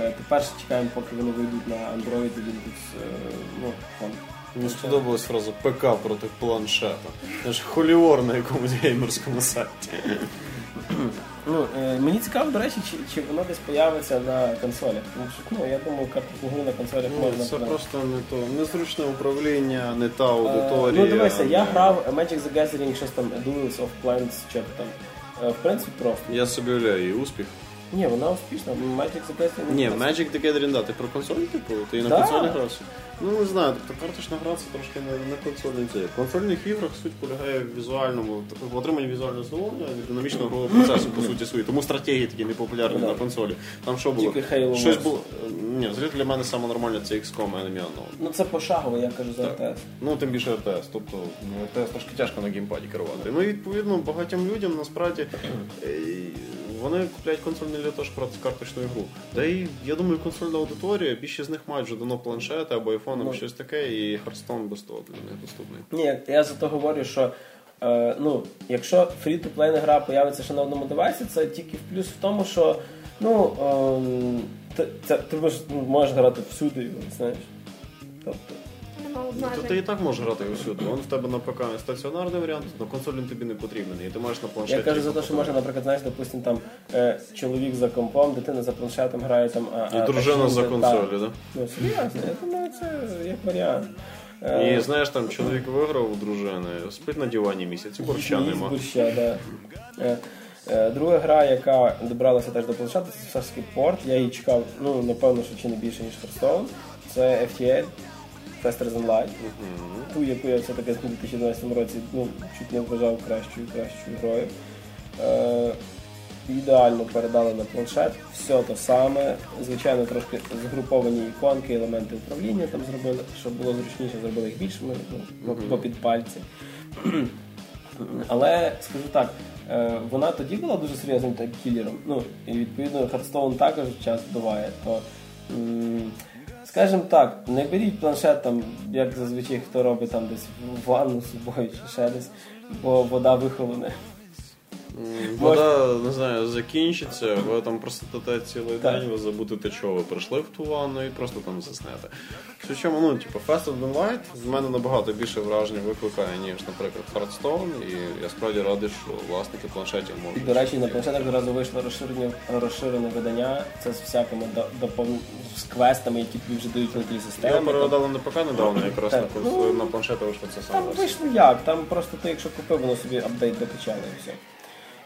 Е, Тепер ще чекаємо, поки вони вийдуть на Android і Windows е, ну, фон. Мені сподобалась фраза ПК проти планшета. Це ж холіор на якомусь геймерському сайті. Ну, е, мені цікаво, до речі, чи, чи воно десь появиться на консолях. Тому що, ну, я думаю, карту гру на консолях можна. Ну, Це прям- просто не то. Незручне управління, не та Е, аудиторія. Ну, дивися, я грав Magic the Gathering, щось там Duels of Plants, чи там. Е, В принципі, просто. Я собі уявляю її успіх. Ні, вона успішна. Magic the Gathering. Ні, Magic the Gathering, да, ти про консоль, типу, ти і на Да. консолі грався? Ну не знаю, тобто карточна гра це трошки не, не консольний це. В консольних іграх суть полягає в візуальному, в отриманні візуального задоволення динамічного ігрового процесу, по суті свої. Тому стратегії такі непопулярні Да. на консолі. Там що було? Тільки Halo Щось було. Ні, взагалі для мене саме нормально це XCOM Enemy Unknown. Ну це пошагово, я кажу за. РТС. Ну, тим більше РТС. Тобто ну, РТС трошки тяжко на геймпаді керувати. Ну і відповідно багатьом людям насправді е, вони купляють консоль не для того, щоб грати з карточною гру. Та й я думаю, консольна аудиторія, більшість з них мають вже давно планшети або айфон, або Ну. щось таке, і Hearthstone без того для них доступний. Ні, я за то говорю, що е, ну, якщо free-to-play на гра появиться ще на одному девайсі, це тільки в плюс в тому, що ну, ем, ти, це, ти можеш, ну, можеш грати всюди, знаєш. Тобто, Нема То ти і так можеш грати усюди. Він в тебе на ПК стаціонарний варіант, на консолі він тобі не потрібен. І ти маєш на планшеті. я кажу за те, що може, наприклад, знаєш, допустим, там е, чоловік за компом, дитина за планшетом грає там. А, І а- дружина за жінка- консолю, так. да? Ну, серйозно, я думаю, це як варіант. Е, І знаєш, там чоловік виграв у дружини, спить на дивані місяць, і борща нема. борща, да. Е, е, Друга гра, яка добралася теж до планшета, це все ж таки порт. Я її чекав, ну, напевно, що чи не більше, ніж Hearthstone. Це FTL, Than Light. Ту, яку я все-таки в 2012 році ну, чуть не вважав кращою, кращою грою. Е, ідеально передали на планшет, все те саме. Звичайно, трошки згруповані іконки, елементи управління там зробили, щоб було зручніше, зробили їх більшими, ну, по під пальці. Але скажу так, е, вона тоді була дуже серйозним так кілером. Ну, і відповідно Hearthstone також час буває. То, скажімо так, не беріть планшет там, як зазвичай хто робить там десь в ванну з собою чи ще десь, бо вода вихолоне. Вода, не знаю, закінчиться, ви там просидите цілий Так. день, ви забудете, що ви прийшли в ту ванну і просто там заснете. Причому, ну, типу, Fast and Light в мене набагато більше враження викликає, ніж, наприклад, Hearthstone, і я справді радий, що власники планшетів І, можуть. до речі, на планшетах одразу вийшло розширене, розширене видання. Це з всякими до- допов... з квестами, які тобі вже дають внутрі системи. Його переведали на ПК недавно, якраз Так, на, ну, на планшети вийшло це Там саме. вийшло як, там просто ти, якщо купив, воно собі апдейт докачало і все.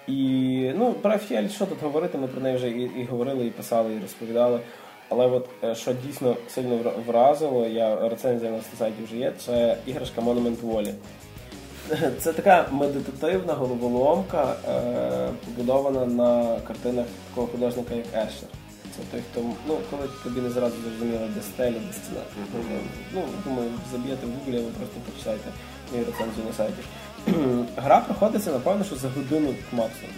І ну, про FTL, що тут говорити, ми про неї вже і, і говорили, і писали, і розповідали. Але от е, що дійсно сильно вразило, я рецензія на сайті вже є, це іграшка Monument Valley. Це така медитативна головоломка, е, побудована на картинах такого художника, як Ешер. Це той, хто, ну, коли тобі не зразу зрозуміло, де стеля, де стіна. Ну, думаю, заб'єте в Google, ви просто почитайте мою рецензію на сайті. Гра проходиться, напевно, що за годину максимум.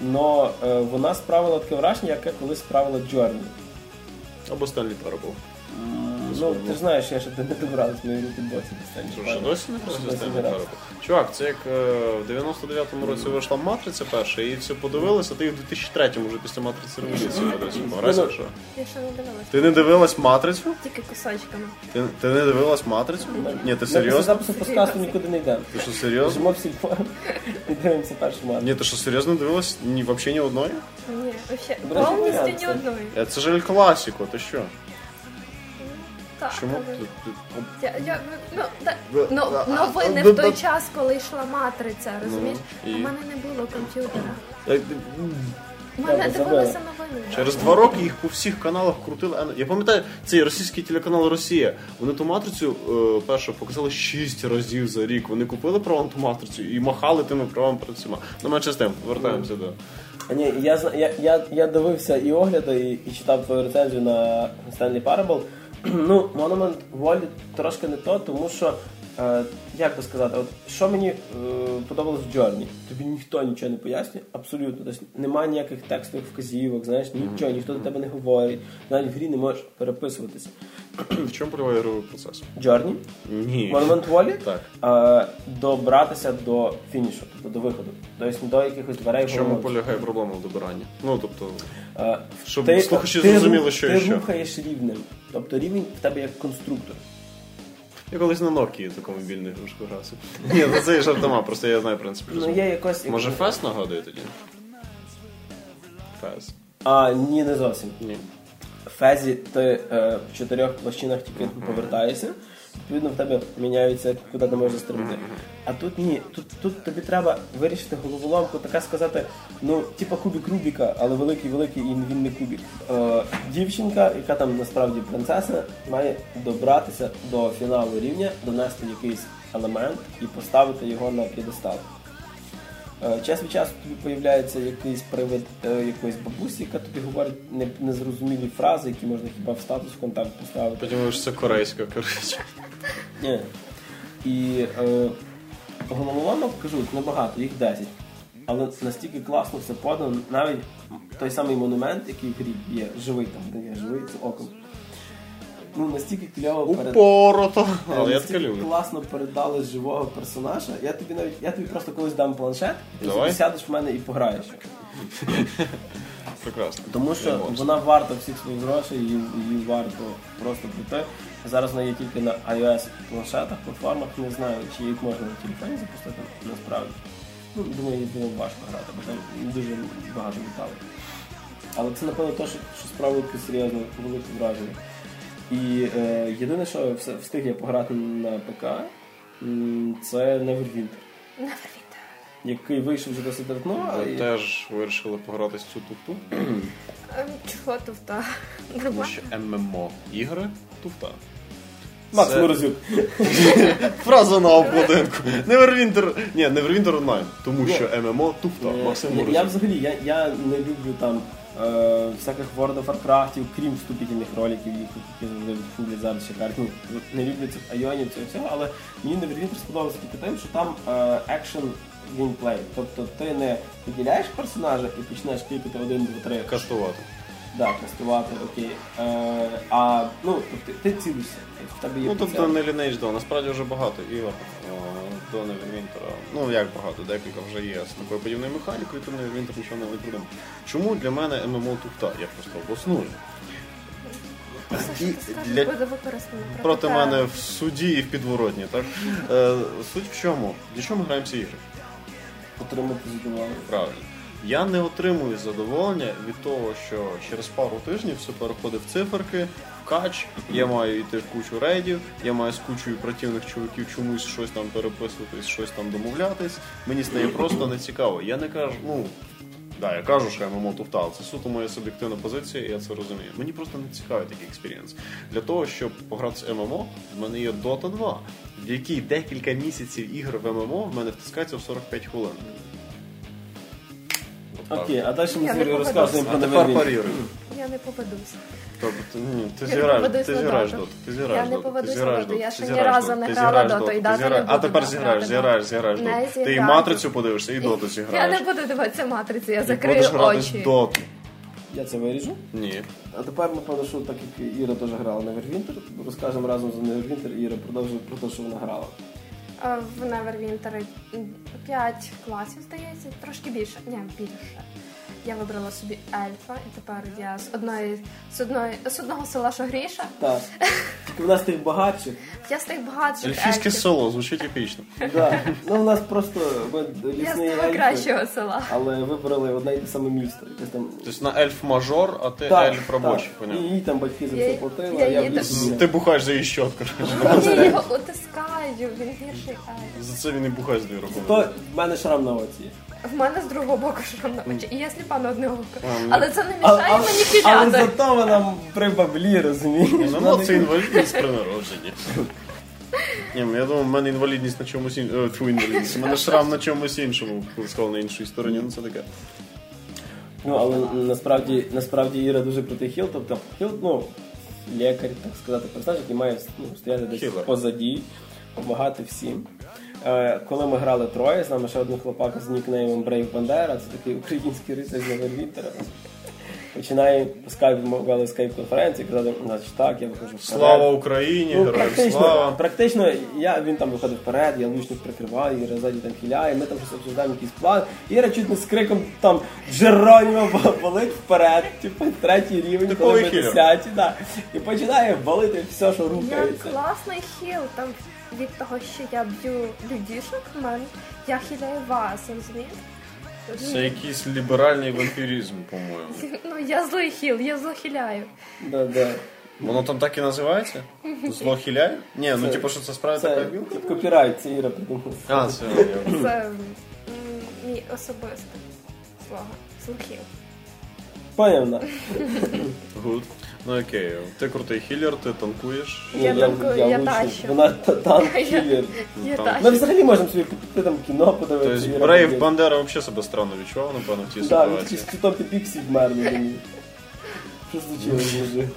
Но е, вона справила таке враження, яке колись справила Journey. Або Stanley Parable. Ну, ти ж знаєш, я ще не добрався, мої руки боці Що вже досі не просто Stanley. Parable? Чувак, це як е, в 99-му році вийшла матриця перша, і все подивилися, ти в 2003-му вже після матриці революції подивився. Грайся, що? Я ще не дивилась. Ти не дивилась матрицю? Тільки кусочками. Ти, ти не дивилась матрицю? Ні, ти серйозно? запису подкасту нікуди не йдемо. Ти що серйозно? Жимо в сільпо і дивимося першу матч. Ні, ти що серйозно дивилась? Ні, взагалі ні одної? Ні, вообще повністю ні одної. Е, Це ж Ель Класіко, ти що? Так, Чому? але- Ти- ти- Я, я, ну, да, Ви- ну, а, новини а, в той час, коли йшла матриця, розумієш? і? У мене не було комп'ютера. Е, У мене дивилися новини. да. Через два роки їх по всіх каналах крутили. А, Я пам'ятаю, цей російський телеканал Росія. Вони ту матрицю е, першу показали шість разів за рік. Вони купили право на ту матрицю і махали тими правами перед всіма. Ну, менше з тим, повертаємося до. А Ні, я, зна- я, я, я дивився і огляди, і, і читав твою рецензію на Stanley Parable. Ну, Monument Valley трошки не то, тому що, е, як би сказати, от, що мені е, подобалось в Journey? Тобі ніхто нічого не пояснює, абсолютно. Тобто немає ніяких текстових вказівок, знаєш, нічого, ніхто до тебе не говорить, навіть в грі не можеш переписуватися. В чому полягає ігровий процес? Journey, Ні. Monument Valley, Так. е, добратися до фінішу, тобто до виходу, тобто до якихось дверей В чому полягає проблема в добиранні? Ну, тобто, Е, Щоб слухачі ти, зрозуміли, що ти і що. рухаєш рівнем. Тобто рівень в тебе як конструктор. я колись на Nokia таку мобільну ігрушку грався. Ні, ну це і жартома, просто я знаю, в принципі. Ну є якось. Може, Фест нагадує тоді? Фест. А, ні, не зовсім. Ні. В фезі ти е, в чотирьох площинах тільки повертаєшся, відповідно в тебе міняються, куди ти можеш стрибнути. А тут ні, тут, тут тобі треба вирішити головоломку, така сказати, ну, типа кубік Рубіка, але великий, великий і він не кубік. Е, дівчинка, яка там насправді принцеса, має добратися до фіналу рівня, донести якийсь елемент і поставити його на п'єдестал. Е, Час від часу тобі появляється якийсь привид е, якоїсь бабусі, яка тобі говорить не- незрозумілі фрази, які можна хіба в статус контакт поставити. Потім що це корейська, коротше. Ні. І е, головоломок кажуть небагато, їх 10. Але настільки класно все подано, навіть той самий монумент, який в грі є, живий там, де є живий з оком. Ну, настільки кльово. Упорото. Е, Але я настільки люблю. класно передали живого персонажа. Я тобі навіть я тобі просто колись дам планшет, і Давай. ти сядеш в мене і пограєш. Прекрасно. Тому Я що вона варта всіх своїх грошей, її, її варто просто прийти. Зараз вона є тільки на iOS планшетах, платформах, не знаю, чи їх можна на телефоні запустити насправді. Ну, думаю, їй було важко грати, бо там дуже багато деталей. Але це, напевно, те, що, що справило таке серйозне велике враження. І е, єдине, що все, встиг я пограти на ПК, це Neverwinter, Neverwinter. який вийшов вже досить давно. Ви і- теж вирішили пограти цю туфту? Ем, Чого туфта? Тому що ММО ігри туфта. Макс Це- Морозюк. Фраза на обкладинку. Neverwinter. Ні, Neverwinter Online. Тому що ММО туфта. Максим Я, я взагалі я, я не люблю там е, всяких World of Warcraft, крім вступительних роликів, їх які завжди фублять зараз ще кажуть. Ну, не люблю цих айонів, цього всього, але мені Neverwinter сподобався тільки тим, що там е, екшен геймплей. Тобто ти не виділяєш персонажа і починаєш кліпати один, два, три. Кастувати. Да, кастувати, окей. Е, а ну, тобто ти цілишся. В тебе є Ну, тобто не Lineage 2. Насправді вже багато ігор о, до Neverwinter. Ну, як багато, декілька вже є з такою подібною механікою, то Neverwinter нічого не придумав. Чому для мене ММО туфта? Я просто обосную. І для- Проти мене в суді і в підворотні, так? Е, суть в чому? Для чого ми граємо ці ігри? Отримати задоволення. Правильно. Я не отримую задоволення від того, що через пару тижнів все переходить в циферки, в кач, я маю йти в кучу рейдів, я маю з кучою противних чуваків чомусь щось там переписуватись, щось там домовлятись. Мені стає просто нецікаво. Я не кажу, ну. Да, я кажу, що я ММО туфта, але це суто моя суб'єктивна позиція, і я це розумію. Мені просто не цікавий такий experience. Для того, щоб пограти з ММО, в мене є Dota 2, в якій декілька місяців ігр в ММО в мене втискається в 45 хвилин. Окей, а далі ми Я з не Юрією поведусь. розказуємо А про тепер Neverwinter. паріруй. Я не поведусь. Тобто, ти- ні, ти Я зіграєш, не поведусь ти на зіграєш доту. доту, ти зіграєш Я не доту, поведусь на зіграєш доту. Я ще ні зіграєш разу доту, не ти грала зіграєш доту, доту, і ти дати не зіграєш- А буду тепер грати зіграєш, доту. зіграєш, зіграєш Не доту. Ти і зіграю. матрицю подивишся, і доту Я зіграєш. не буду дивитися матрицю, я І закрию будеш грати очі. доту. Я це виріжу. Ні. А тепер, напевно, що так як Іра теж грала на Neverwinter, розкажемо разом за Neverwinter, і Іра продовжує про те, що вона грала. А, В Neverwinter 5 класів, здається, трошки більше. Ні, більше. Я вибрала собі ельфа, і тепер я з одної з одної з одного села, що Гріша. Так. Тільки в нас тих багатших. Я з тих багатших Ельфійське ельфів. село, звучить епічно. Да. Ну, у нас просто ми Я з того ельфи, кращого села. але вибрали одне і те саме місто. Якесь там... Тобто на ельф мажор, а ти Так, ельф робочий, так. І їй там батьки за Я- це платили, я а я їй в лісі. Ти бухаєш за її щотку. Я його утискаю, він гірший ельф. За це він і бухає з дві роки. То в мене шрам на оці. В мене з другого боку шрам на очі, і я сліпа на одне око. Ну. Але це не мішає мені але зато вона при баблі, розумієш? Ну, Вона ну, це інвалідність при народженні. Ні, ну, я думаю, в мене інвалідність на чомусь іншому. Тьфу, інвалідність. У мене шрам на чомусь іншому, сказав на іншій стороні, ну це таке. Ну, але насправді, насправді Іра дуже крутий хіл, тобто хіл, ну, лікар, так сказати, персонаж, який має ну, стояти десь Healer. позаді, допомагати всім. Е, коли ми грали троє, з нами ще один хлопак з нікнеймом Brave Bandera, це такий український рицар з Невервінтера. Починає по скайпу, вели скайп-конференції, казати, значить так, я виходжу вперед. Слава Україні, Ну, героям практично, слава. практично я, він там виходить вперед, я лучник прикриваю, Іра ззаді там хиляє, ми там щось обсуждаємо якийсь план. Іра чуть не з криком там Джеронімо валить вперед, типу третій рівень, Типовий коли ми десяті, да. І починає валити все, що Я рухається. класний хіл, там від того, що я б'ю людішок, в мене я хіляю вас, розумієте? Це якийсь ліберальний вампіризм, по-моєму. Ну я злий хіл, я злохиляю. Да, да. Воно там так і називається? Зло хіляє? Ні, ну Це- типу, що це справді Це така білка? копірайт, це Іра придумала. А, це я- Це м, мій особистий слоган. Злохіл. Поняв, гуд. Ну окей, ти крутий healer, ти танкуєш. Ні, Я танкую, я лучше. тащу. Вона та- танк healer. Я Там. Ми взагалі можемо собі піти там кіно подивитися. Тобто Brave Bandera взагалі себе странно відчував, напевно, в тій Да, він такий ситуації. з піксі вмер на мені. Що случилось, мужик?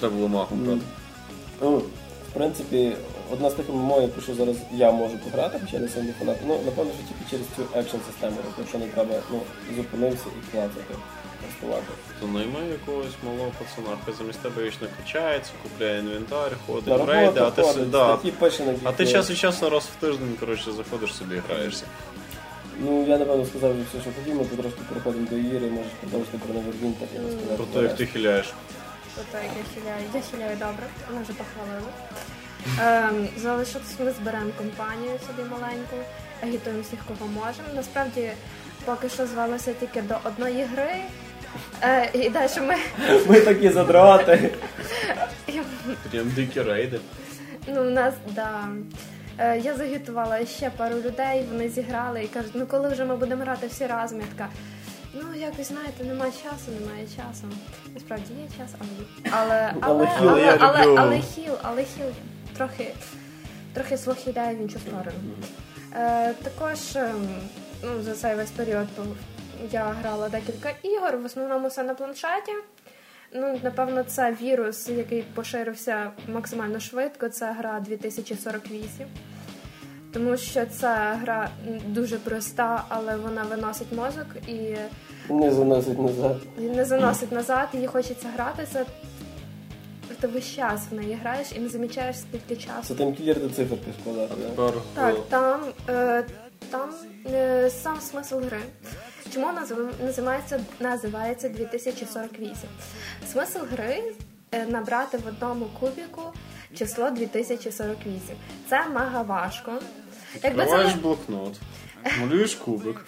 Треба було махом брати. Ну, в принципі, одна з тих ММО, яку що зараз я можу пограти, хоча я не сильний фанат. Ну, напевно, що тільки через цю екшн систему, якщо не треба, ну, зупинився і клацати, тестувати. То найми якогось малого пацана, хай замість тебе вічно качається, купляє інвентар, ходить в рейди, а ти, ходить, да, статті пише на а ти час від часу раз в тиждень коротше, заходиш собі і граєшся. Ну, я напевно сказав вже все, що хотів, ми потрошки переходимо до Іри, можеш продовжити про Невервінтер і розказати. Про те, як ти хиляєш. Тобто як я хиляю. Я хиляю добре, мене вже похвалили. Ем, залишилось, ми зберемо компанію собі маленьку, агітуємо всіх, кого можемо. Насправді, поки що звалося тільки до одної гри. Е, і далі ми Ми такі задроти. Прям дикі рейди. Ну, у нас, да. Е, Я загітувала ще пару людей, вони зіграли і кажуть, ну коли вже ми будемо грати всі разом, я така. Ну, якось знаєте, немає часу, немає часу. Насправді є час, але але Але але хіл, але, я але, люблю. але хіл, але хіл трохи, трохи слухідає в іншу сторону. Е, також ем, ну, за цей весь період то я грала декілька ігор, в основному все на планшеті. Ну, напевно, це вірус, який поширився максимально швидко. Це гра 2048. Тому що ця гра дуже проста, але вона виносить мозок і Не заносить назад. не заносить назад, її хочеться грати. Це ти весь час в неї граєш і не замічаєш скільки Це часу. там кілер до циферки складати, да? Тепер Так, е, там, е, там е, сам смисл гри. Чому назив- називається, називається 2048? Смисл гри е, набрати в одному кубіку число 2048. Це мега важко. Якби це блокнот, малюєш кубик.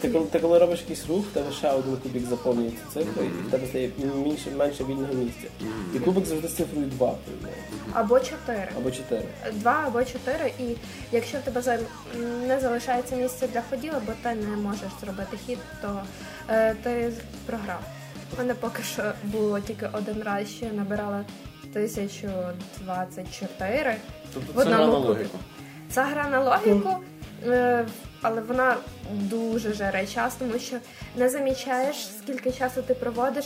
Ти коли, ти коли робиш якийсь рух, в тебе ще один кубик заповнюється цифрою, і в тебе стає менше, менше вільного місця. І кубик завжди з цифрою 2, або 4. або 4. Два або чотири, і якщо в тебе за- не залишається місця для ходів, або ти не можеш зробити хід, то е, ти програв. У мене поки що було тільки один раз, що я набирала 1024 Тобто це гра на кубі. логіку. Це гра на логіку, але вона дуже жере час, тому що не замічаєш, скільки часу ти проводиш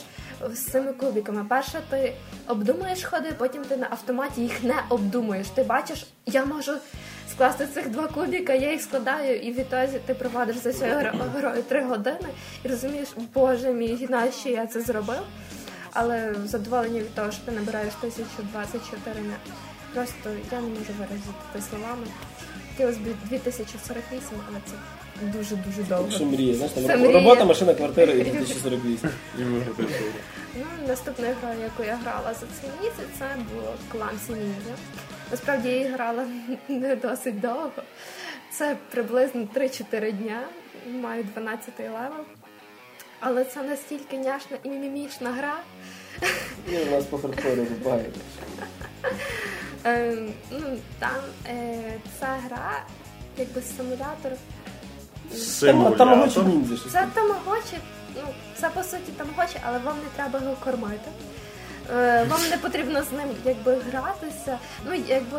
з цими кубиками. Перше, ти обдумуєш ходи, потім ти на автоматі їх не обдумуєш. Ти бачиш, я можу скласти цих два кубика, я їх складаю, і відтоді ти проводиш за цією грою три години і розумієш, боже мій, нащо я це зробив. Але задоволення від того, що ти набираєш 1024 не. Просто я не можу виразити словами. Хотілося б 2048, але це дуже-дуже довго. Якщо мріє, знаєш, там Це мрія. робота, машина, квартира і 2048. І. Ну, наступною грою, яку я грала за цей місяць, це було Clancy Ninja. Насправді я її грала не досить довго. Це приблизно 3-4 дня. Маю 12 level. Але це настільки няшна і мімімішна гра. Ну, у нас по хардкору буває. Е, ну, там е, ця гра, якби симулятор. Ніндзя. Це тамагочі, ну, це по суті тамагочі, але вам не треба його кормити. Е, вам не потрібно з ним якби гратися. Ну, якби.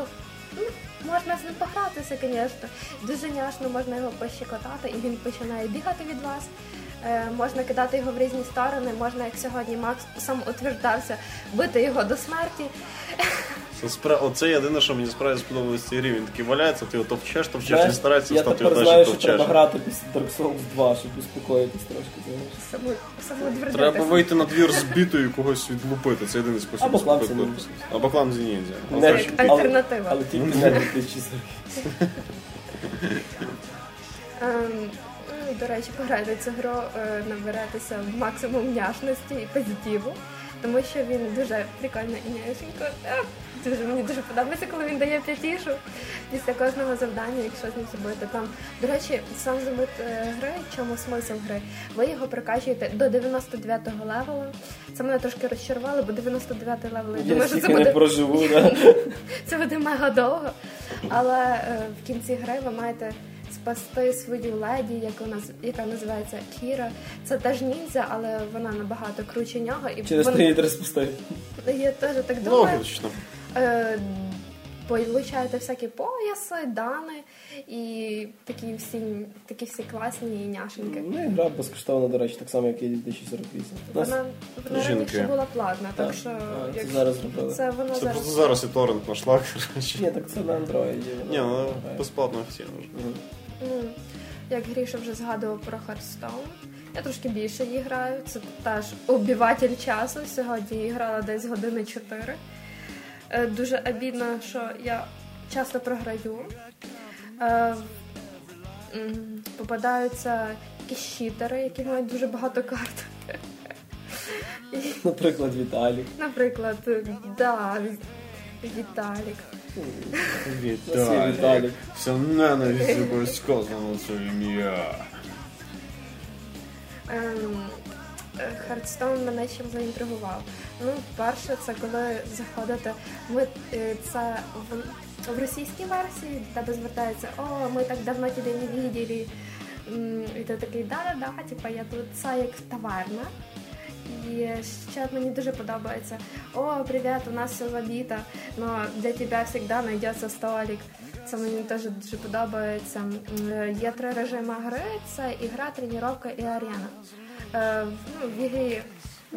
Ну, можна з ним погратися, звісно. Дуже няшно можна його пощекотати, і він починає бігати від вас. Е, можна кидати його в різні сторони, можна, як сьогодні Макс сам утверждався, бити його до смерті. Оце єдине, що мені справді сподобалось цій грі. Він такий валяється, ти його товчеш, Знаєш, він старається Я встати, тепер його знаю, що треба грати після Dark Souls 2, щоб успокоїтись трошки. знаєш. Саму. Треба вийти на двір збитою і когось відлупити. Це єдиний спосіб Або кланці корпус. Або кланці ніндзя. Не- альтернатива. Але тільки не 2048. Ну, До речі, пограйте цю гру, е, наберетеся максимум няшності і позитиву, тому що він дуже прикольно і няшенько. Е, Дуже мені дуже подобається, коли він дає п'ятішу після кожного завдання, якщо з ним зробити. Там, до речі, сам замит е, гри, чому смисл гри? Ви його прокачуєте до 99-го level у. Це мене трошки розчарувало, бо 99-й level, я думаю, що це стільки не буде проживу, да. це буде мега довго. Але в кінці гри ви маєте спасти свою леді, яку наз... яка називається Кіра. Це теж ніндзя, але вона набагато круче нього. І Через вон- літри спустив. Я теж так думаю. Логічно. Е, Получаєте всякі пояси, дани і такі всі, такі всі класні і няшеньки. Ну і гра безкоштовна, до речі, так само, як і 2048. У Вона, вона раніше була платна, так, Так. що А, це як- зараз зробили. це вона Це зараз. зараз і торрент коротше. Ні, так це на андроїді. Ні, ну безплатно офіційно вже. Ну, як Гріша вже згадував про Hearthstone, я трошки більше її граю. Це теж обіватель часу. Сьогодні я грала десь години 4. Е, Дуже обідно, що я часто програю. Е, Попадаються якісь щитери, які мають дуже багато карт. Наприклад, Віталік. Наприклад, да, Віталік. Віталік. Вся ненависть якось сказано це ім'я. Ем, е, Hearthstone мене чим заінтригував. Ну, перше, це коли заходите. Ми е, це в, в російській версії до тебе звертається, о, ми так давно тебе не видели. М, І ти такий, да-да-да, типа я тут це як таверна. І ще мені дуже подобається. О, привіт, у нас все забито, але для тебе завжди знайдеться столик. Це мені теж дуже подобається. Є три режими гри: це ігра, тренування і арена. Е, ну, в ігрі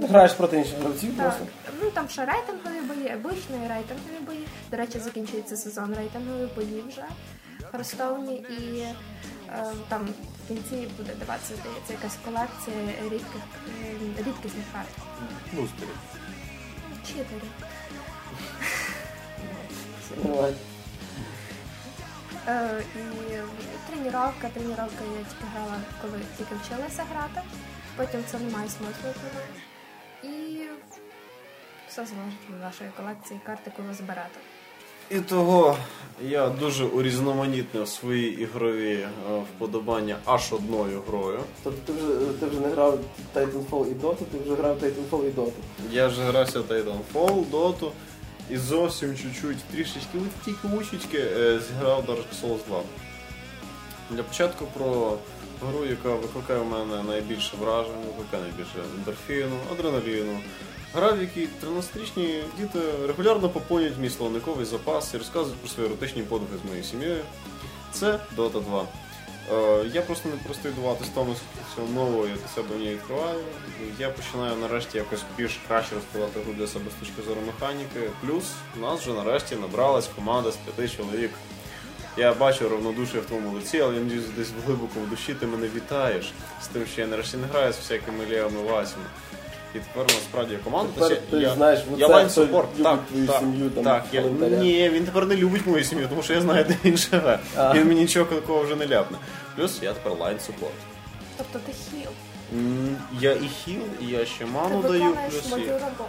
Граєш проти інших гравців так, просто. ну там ще рейтингові бої, обичні рейтингові бої. До речі, закінчується сезон рейтингові бої вже Херстоуні і е, там в кінці буде даватися, здається, якась колекція рідких е, рідкісних карт. Бустери. Чотири. Давай. Е, і тренування, тренування я тільки грала, коли тільки вчилася грати. Потім це не має смислу. коли. І все залежить від вашої колекції карт, яку ви зберете. І того я дуже урізноманітнив свої ігрові е, вподобання аж одною грою. Тобто ти вже, ти вже не грав Titanfall і Dota, ти вже грав Titanfall і Dota. Я вже грався Titanfall, Dota і зовсім чуть-чуть, трішечки, от тільки мучечки е, зіграв Dark Souls 2. Для початку про гру, яка викликає в мене найбільше вражень, викликає найбільше ендорфіну, адреналіну. Гра, в якій 13-річні діти регулярно поповнюють мій словниковий запас і розказують про свої еротичні подвиги з моєю сім'єю. Це Dota 2. Е, я просто не перестаю дивуватись тому, скільки всього я себе в ній відкриваю. Я починаю нарешті якось більш краще розповідати гру для себе з точки зору механіки. Плюс у нас вже нарешті набралась команда з п'яти чоловік. Я бачу равнодушие в твоєму лиці, але я надіюсь, десь глибоко в душі ти мене вітаєш з тим, що я нарешті не граю з всякими Леоми Васями. І тепер насправді команда. Тепер Тобто ти я, знаєш, я хто супорт. Так, твою так, сім'ю, там, так, я, ні, він тепер не любить мою сім'ю, тому що я знаю, де він живе. А. Він мені нічого такого вже не ляпне. Плюс я тепер лайн support. Тобто ти хіл. Я і хіл, і я ще Ти ману даю, плюс мою і роботу.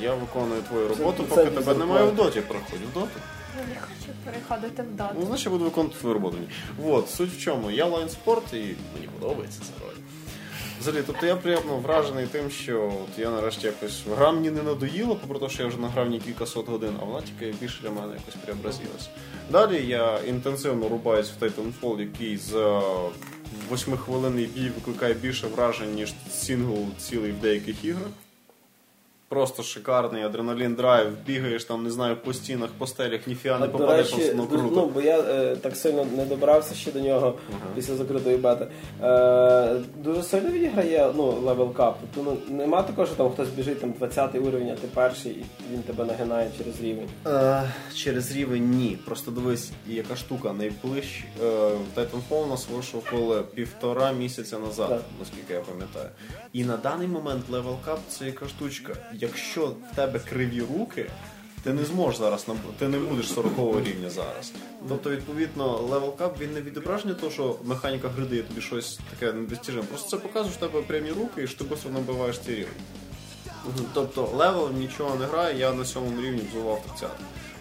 я виконую твою роботу, це поки тебе немає в доті. Проходь в доту. Я не хочу переходити в Ну, значить, я буду виконувати твою роботу. Вот, суть в чому. Я лайн support і мені подобається роль. Взагалі, тобто я приємно вражений тим, що от я нарешті якось гра мені не надоїла, попри те, що я вже награв ній кількасот годин, а вона тільки більше для мене якось преобразилась. Далі я інтенсивно рубаюсь в Titanfall, який за восьмихвилинний бій викликає більше вражень, ніж сингл цілий в деяких іграх. Просто шикарний адреналін драйв, бігаєш там, не знаю, по стінах, по стелях, ніфіга не попадеш, речі, воно круто. ну, бо я е, так сильно не добрався ще до нього Ага. після закритої бети. Е, дуже сильно відіграє ну, level cap. Тобто ну, нема такого, що там хтось біжить там 20 уровень, а ти перший, і він тебе нагинає через рівень. Е, через рівень ні. Просто дивись, яка штука. Найближче е, Titanfall у нас вийшов коли півтора місяця назад, Так. наскільки я пам'ятаю. І на даний момент Level Cup це яка штучка. Якщо в тебе криві руки. Ти не зможеш зараз ти не будеш 40 рівня зараз. Тобто, відповідно, Level Cup він не відображення того, що механіка гри дає тобі щось таке недостіжне. Просто це показує, що в тебе прямі руки і що ти швидко набиваєш цей рівень. Тобто level нічого не грає, я на сьомому рівні виносив 30.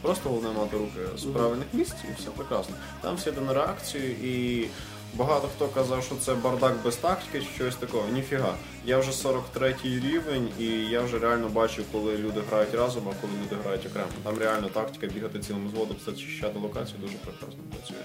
Просто головне мати руки з правильних місць і все прекрасно. Там всі йде на реакцію і багато хто казав, що це бардак без тактики чи щось такого. Ніфіга. Я вже 43 рівень і я вже реально бачу, коли люди грають разом, а коли люди грають окремо. Там реально тактика бігати цілим зводом, зачищати локацію дуже прекрасно працює.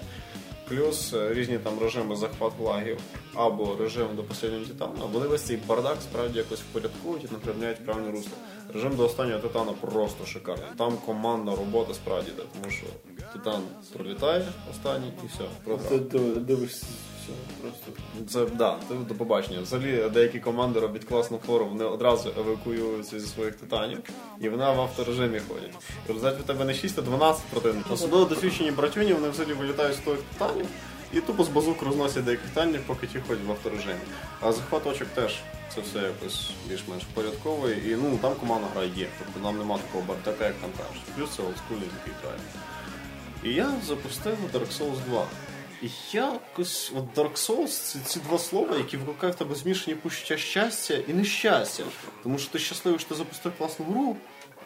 Плюс е, різні там режими захват флагів або режим до останнього титану, вони весь цей бардак справді якось впорядковують і направляють правильне русло. Режим до останнього титана просто шикарний. Там командна робота справді йде, тому що титан пролітає останній і все, Ти дивишся просто. Це да, це до побачення. Взагалі деякі команди роблять класну фору, вони одразу евакуюються зі своїх титанів, і вони в авторежимі ходять. І в тебе не 6, а 12 противників. Особливо досвідчені братюні, вони взагалі вилітають з тих титанів і тупо з базук розносять деяких титанів, поки ті ходять в авторежимі. А захват очок теж це все якось більш-менш впорядковує. І ну там команда грає є. Тобто нам нема такого бардака, як там кажуть. Плюс це олдскулі, який грає. І я запустив Dark Souls 2. І якось от Dark Souls це ці два слова, які в руках тебе змішані почуття щастя і нещастя. Тому що ти щасливий, що ти запустив класну гру.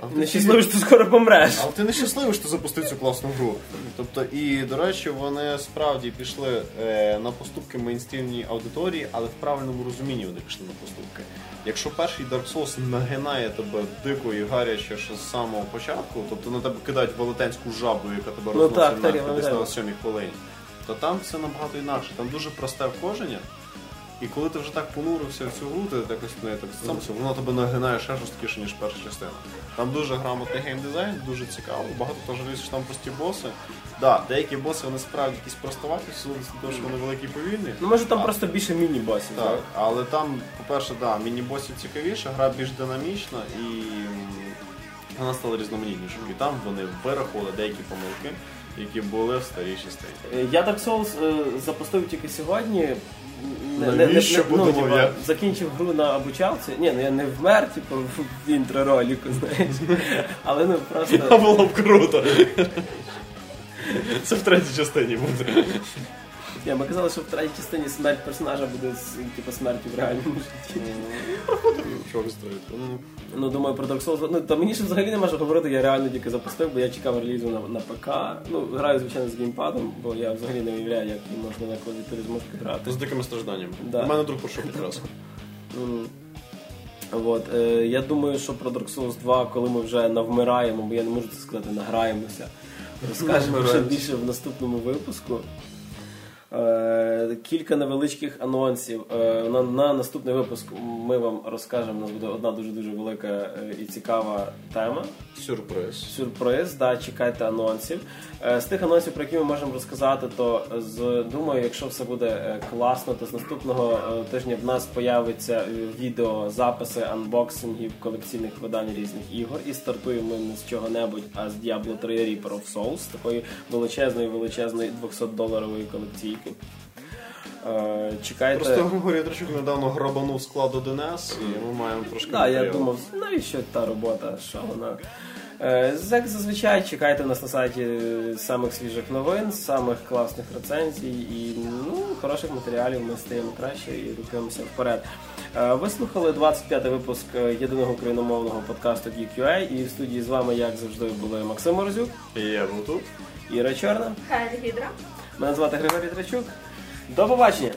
А в Не душі- щасливий, що ти скоро помреш. але ти не щасливий, що ти запустив цю класну гру. Тобто, і до речі, вони справді пішли е, на поступки мейнстрімній аудиторії, але в правильному розумінні вони пішли на поступки. Якщо перший Dark Souls нагинає тебе дико і гаряче ще з самого початку, тобто на тебе кидають велетенську жабу, яка тебе Ну, розносить пам'ятаю. на сьомій хвилині, то там все набагато інакше. Там дуже просте входження. І коли ти вже так понурився в цю гру, ти якось не так сам воно тебе нагинає ще жорсткіше, ніж перша частина. Там дуже грамотний геймдизайн, дуже цікаво, багато жаліється, що там прості боси. Да, деякі боси вони справді якісь простоваті, силу того, що вони великі і повільні. Ну може там А, просто більше міні-босів. так, так? але там, по-перше, да, міні-босів цікавіше, гра більш динамічна і вона стала різноманітнішою. І там вони вирахували деякі помилки, які були в старій частині. Е, Я Dark Souls е, запустив тільки сьогодні. Навіщо, ну, типа, я? закінчив гру на обучалці. Ні, ну я не вмер, типу, в інтро-роліку, знаєш. Але ну просто. було б круто. Це в третій частині буде. Ні, ми казали, що в третій частині смерть персонажа буде з типу, смертю в реальному житті. Стоїть? Ну, Ну, думаю, про Dark Souls. Ну, та мені ще взагалі нема що говорити, я реально тільки запустив, бо я чекав релізу на, на ПК. Ну, граю, звичайно, з геймпадом, бо я взагалі не уявляю, як їм можна на клавіатурі зможу грати. З дикими стражданнями. Да. У мене друг пройшов якраз. От, е, я думаю, що про Dark Souls 2, коли ми вже навмираємо, бо я не можу це сказати, награємося, розкажемо ще більше в наступному випуску. Е, кілька невеличких анонсів. Е, на, на наступний випуск ми вам розкажемо. У нас буде одна дуже дуже велика е, і цікава тема. Сюрприз. Сюрприз, да, чекайте анонсів. Е, З тих анонсів, про які ми можемо розказати, то з думаю, якщо все буде е, класно, то з наступного е, тижня в нас появиться відео, записи анбоксингів колекційних видань різних ігор. І стартуємо ми не з чого-небудь, а з Diablo 3 Reaper of Souls, такої величезної, величезної 200-доларової колекційки. Чекайте. Просто Григорій Трачук недавно грабанув склад 1С, і ми маємо трошки. Так, я думав, навіщо та робота, що вона. Е, Як зазвичай чекайте нас на сайті самих свіжих новин, самих класних рецензій і ну, хороших матеріалів. Ми стаємо краще і рухаємося вперед. Е, Ви слухали 25-й випуск е, єдиного україномовного подкасту GQA і в студії з вами, як завжди, були Максим Морозюк, І я був тут. Іра Чорна. Хай Гідра. Мене звати Григорій Трачук. До побачення!